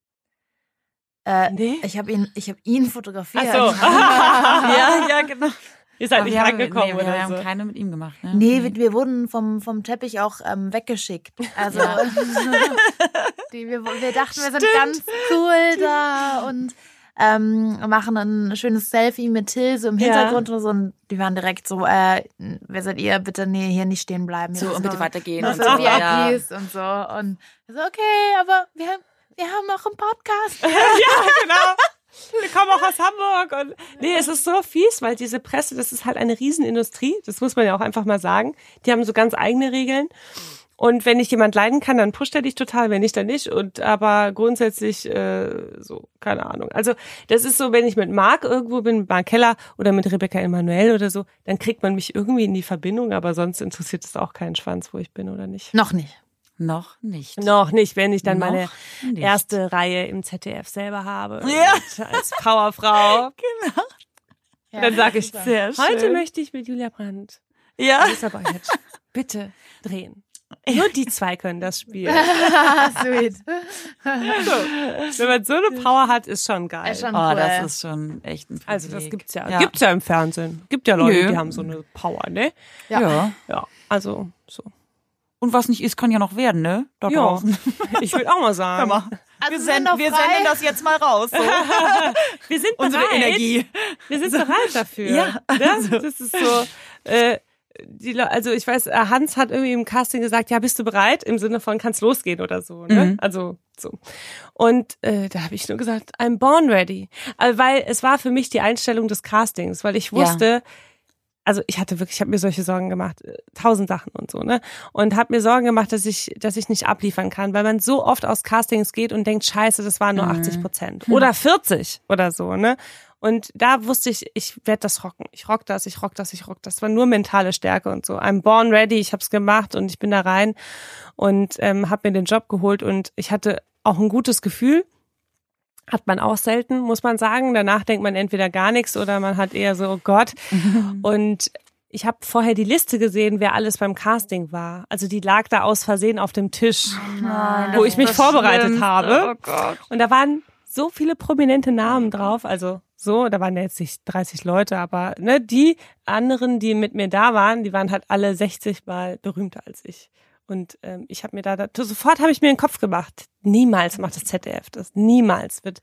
Äh, Nee. Ich habe ihn, ich habe ihn fotografiert. Ach so. ja, ja, genau. Ihr seid Aber nicht wir haben, rangekommen nee, wir oder haben so. keine mit ihm gemacht, ne? Nee, wir, wir wurden vom, vom Teppich auch ähm, weggeschickt. Also die, wir, wir dachten, wir sind ganz cool da und ähm, machen ein schönes Selfie mit Till so im Ja. Hintergrund und so. Und die waren direkt so, äh, wer seid ihr? Bitte nee, hier nicht stehen bleiben. So, und bitte weitergehen und so. Ja. VIPs und so. Und so, okay, aber wir, haben- wir haben auch einen Podcast. ja, genau. Wir kommen auch aus Hamburg und nee, es ist so fies, weil diese Presse, das ist halt eine Riesenindustrie, das muss man ja auch einfach mal sagen. Die haben so ganz eigene Regeln. Und wenn ich jemand leiden kann, dann pusht er dich total, wenn nicht, dann nicht. Und aber grundsätzlich äh, so, keine Ahnung. Also das ist so, wenn ich mit Marc irgendwo bin, mit Marc Keller oder mit Rebecca Emanuel oder so, dann kriegt man mich irgendwie in die Verbindung, aber sonst interessiert es auch keinen Schwanz, wo ich bin oder nicht. Noch nicht. Noch nicht. Noch nicht, wenn ich dann Noch meine nicht. erste Reihe im ZDF selber habe. Ja. Als Powerfrau. Dann sage ich, Sehr schön. heute möchte ich mit Julia Brandt, Ja. Bitte drehen. Nur die zwei können das spielen. Sweet. So. Wenn man so eine Power hat, ist schon geil. Ist schon Oh, cool. das ist schon echt ein Privileg. also das gibt's ja. Ja. Gibt's ja im Fernsehen. Gibt ja Leute, Nö. die haben so eine Power, ne? Ja. Ja. Ja, also so. Und was nicht ist, kann ja noch werden, ne? Da Ja, draußen. ich würde auch mal sagen. mal. Also Wir, noch wir senden das jetzt mal raus. So. Wir sind Unsere bereit. Energie. Wir sind bereit dafür. Ja, also. Ne? Das ist so. Äh, die, also ich weiß, äh, Hans hat irgendwie im Casting gesagt, ja, bist du bereit? Im Sinne von, kann's losgehen oder so. Ne? Mhm. Also so. Und äh, da habe ich nur gesagt, I'm born ready. Also, weil es war für mich die Einstellung des Castings, weil ich wusste, also ich hatte wirklich, ich habe mir solche Sorgen gemacht, äh, tausend Sachen und so, ne? Und habe mir Sorgen gemacht, dass ich, dass ich nicht abliefern kann, weil man so oft aus Castings geht und denkt, scheiße, das waren nur 80 Prozent oder 40 oder so, ne? Und da wusste ich, ich werde das rocken. Ich rock das, ich rock das, ich rock das. Das war nur mentale Stärke und so. I'm born ready, ich habe es gemacht und ich bin da rein und ähm, habe mir den Job geholt und ich hatte auch ein gutes Gefühl. Hat man auch selten, muss man sagen. Danach denkt man entweder gar nichts oder man hat eher so, oh Gott. Und ich habe vorher die Liste gesehen, wer alles beim Casting war. Also die lag da aus Versehen auf dem Tisch, wo ich mich vorbereitet habe. Oh Gott. Und da waren so viele prominente Namen drauf. Also so, da waren ja jetzt nicht 30 Leute, aber ne, die anderen, die mit mir da waren, die waren halt alle 60 Mal berühmter als ich. Und ähm, ich habe mir da, da sofort habe ich mir den Kopf gemacht. Niemals macht das ZDF das. Niemals wird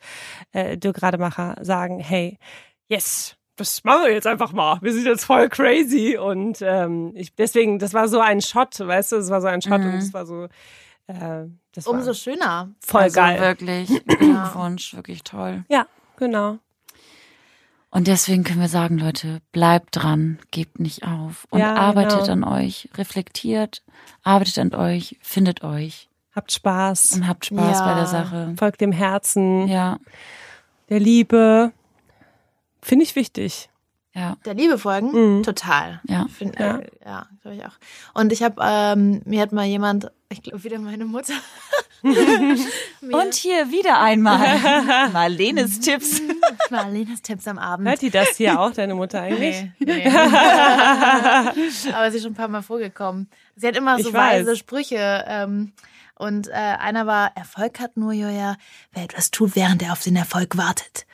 äh, Dirk Rademacher sagen, hey, yes, das machen wir jetzt einfach mal. Wir sind jetzt voll crazy. Und ähm, ich deswegen, das war so ein Shot, weißt du, das war so ein Shot und es war so äh, das war Umso schöner. voll also geil. wirklich Glückwunsch, wirklich toll. Ja, genau. Und deswegen können wir sagen, Leute, bleibt dran, gebt nicht auf und Ja, arbeitet genau. an euch, reflektiert, arbeitet an euch, findet euch Habt Spaß. und habt Spaß Ja. bei der Sache. Folgt dem Herzen, Ja, der Liebe. Finde ich wichtig. ja, Der Liebe folgen? Mhm. Total. ja. Find, Ja. ja, äh, ja glaube ich auch. Und ich habe, ähm, mir hat mal jemand, ich glaube wieder meine Mutter. Und hier wieder einmal Marlenes Tipps. Marlenes Tipps am Abend. Hört die das hier auch, deine Mutter eigentlich? Nee, nee. Aber sie ist schon ein paar Mal vorgekommen. Sie hat immer so weise Sprüche. Ähm, und äh, einer war, Erfolg hat nur, Joja, wer etwas tut, während er auf den Erfolg wartet.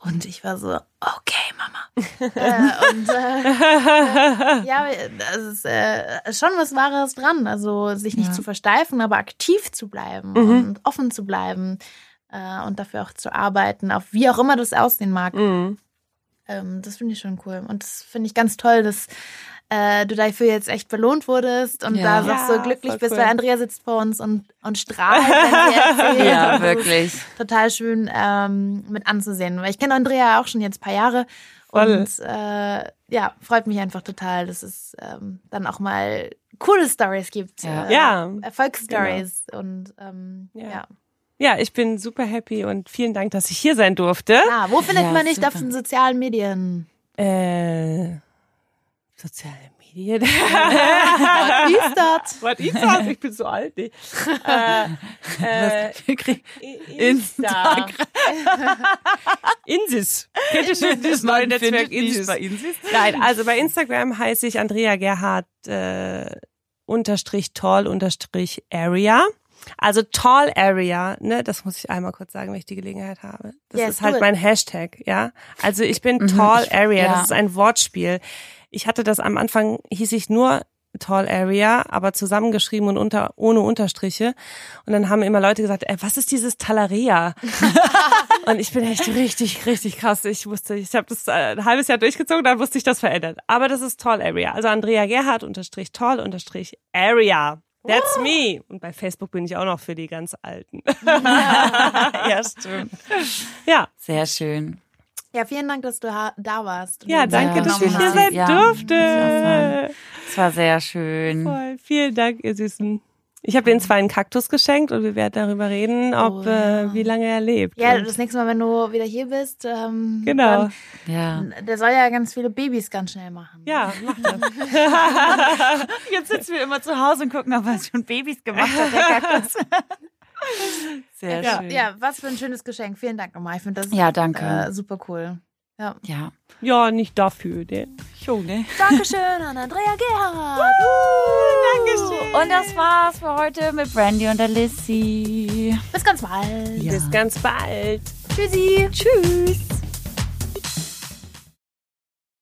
Und ich war so, okay, Mama. äh, und äh, ja, das ist äh, schon was Wahres dran. Also sich nicht Ja. zu versteifen, aber aktiv zu bleiben Mhm. und offen zu bleiben äh, und dafür auch zu arbeiten, auf wie auch immer das aussehen mag. Mhm. Ähm, das finde ich schon cool. Und das finde ich ganz toll, dass äh, du dafür jetzt echt belohnt wurdest und Ja. da so, Ja, so glücklich bist, cool. weil Andrea sitzt vor uns und, und strahlt, wenn sie erzählt. Ja, wirklich. Total schön ähm, mit anzusehen. Weil ich kenne Andrea auch schon jetzt ein paar Jahre. Voll. Und äh, ja, freut mich einfach total, dass es ähm, dann auch mal coole Stories gibt. Ja. Äh, Ja. Erfolgsstories. Und ähm, Ja. ja. Ja, ich bin super happy und vielen Dank, dass ich hier sein durfte. Ah, wo findet Ja, man dich auf den sozialen Medien? Äh, soziale Medien. Wie ist das? Was ist das? Ich bin so alt. Nee. Äh, äh, Insta. Insis. Kennt ihr schon das neue Netzwerk Insis? bei Insis. Nein, also bei Instagram heiße ich Andrea Gerhardt äh, unterstrich tall unterstrich area. Also tall area, ne, das muss ich einmal kurz sagen, wenn ich die Gelegenheit habe. Das Yes, ist halt it. mein Hashtag, ja. Also ich bin Mhm, tall ich- area, ja. das ist ein Wortspiel. Ich hatte das am Anfang, hieß ich nur Tall Area, aber zusammengeschrieben und unter, ohne Unterstriche. Und dann haben immer Leute gesagt, ey, was ist dieses Talarea? und ich bin echt richtig, richtig krass. Ich wusste, ich habe das äh, ein halbes Jahr durchgezogen, dann wusste ich das verändert. Aber das ist Tall Area. Also Andrea Gerhardt unterstrich Tall unterstrich Area. That's me. Und bei Facebook bin ich auch noch für die ganz Alten. ja, stimmt. ja. Sehr schön. Ja, vielen Dank, dass du da warst. Ja, danke, Ja, dass ich hier sein ja, durfte. Es war sehr schön. Voll. Vielen Dank, ihr Süßen. Ich habe den zwar einen Kaktus geschenkt und wir werden darüber reden, ob Oh, ja. äh, wie lange er lebt. Ja, das nächste Mal, wenn du wieder hier bist, ähm, genau. Ja. dann, der soll ja ganz viele Babys ganz schnell machen. Ja, mach das. Jetzt sitzen wir immer zu Hause und gucken, ob er schon Babys gemacht hat, der Kaktus. Sehr Ja, schön. ja, was für ein schönes Geschenk. Vielen Dank nochmal. Ich finde das Ja, danke. äh, super cool. Ja. Ja. Ja, nicht dafür. Ne? Jo, ne? Dankeschön an Andrea Gerhardt. Dankeschön. Und das war's für heute mit Brandy und der Lissy. Bis ganz bald. Bis ganz bald. Tschüssi. Tschüss.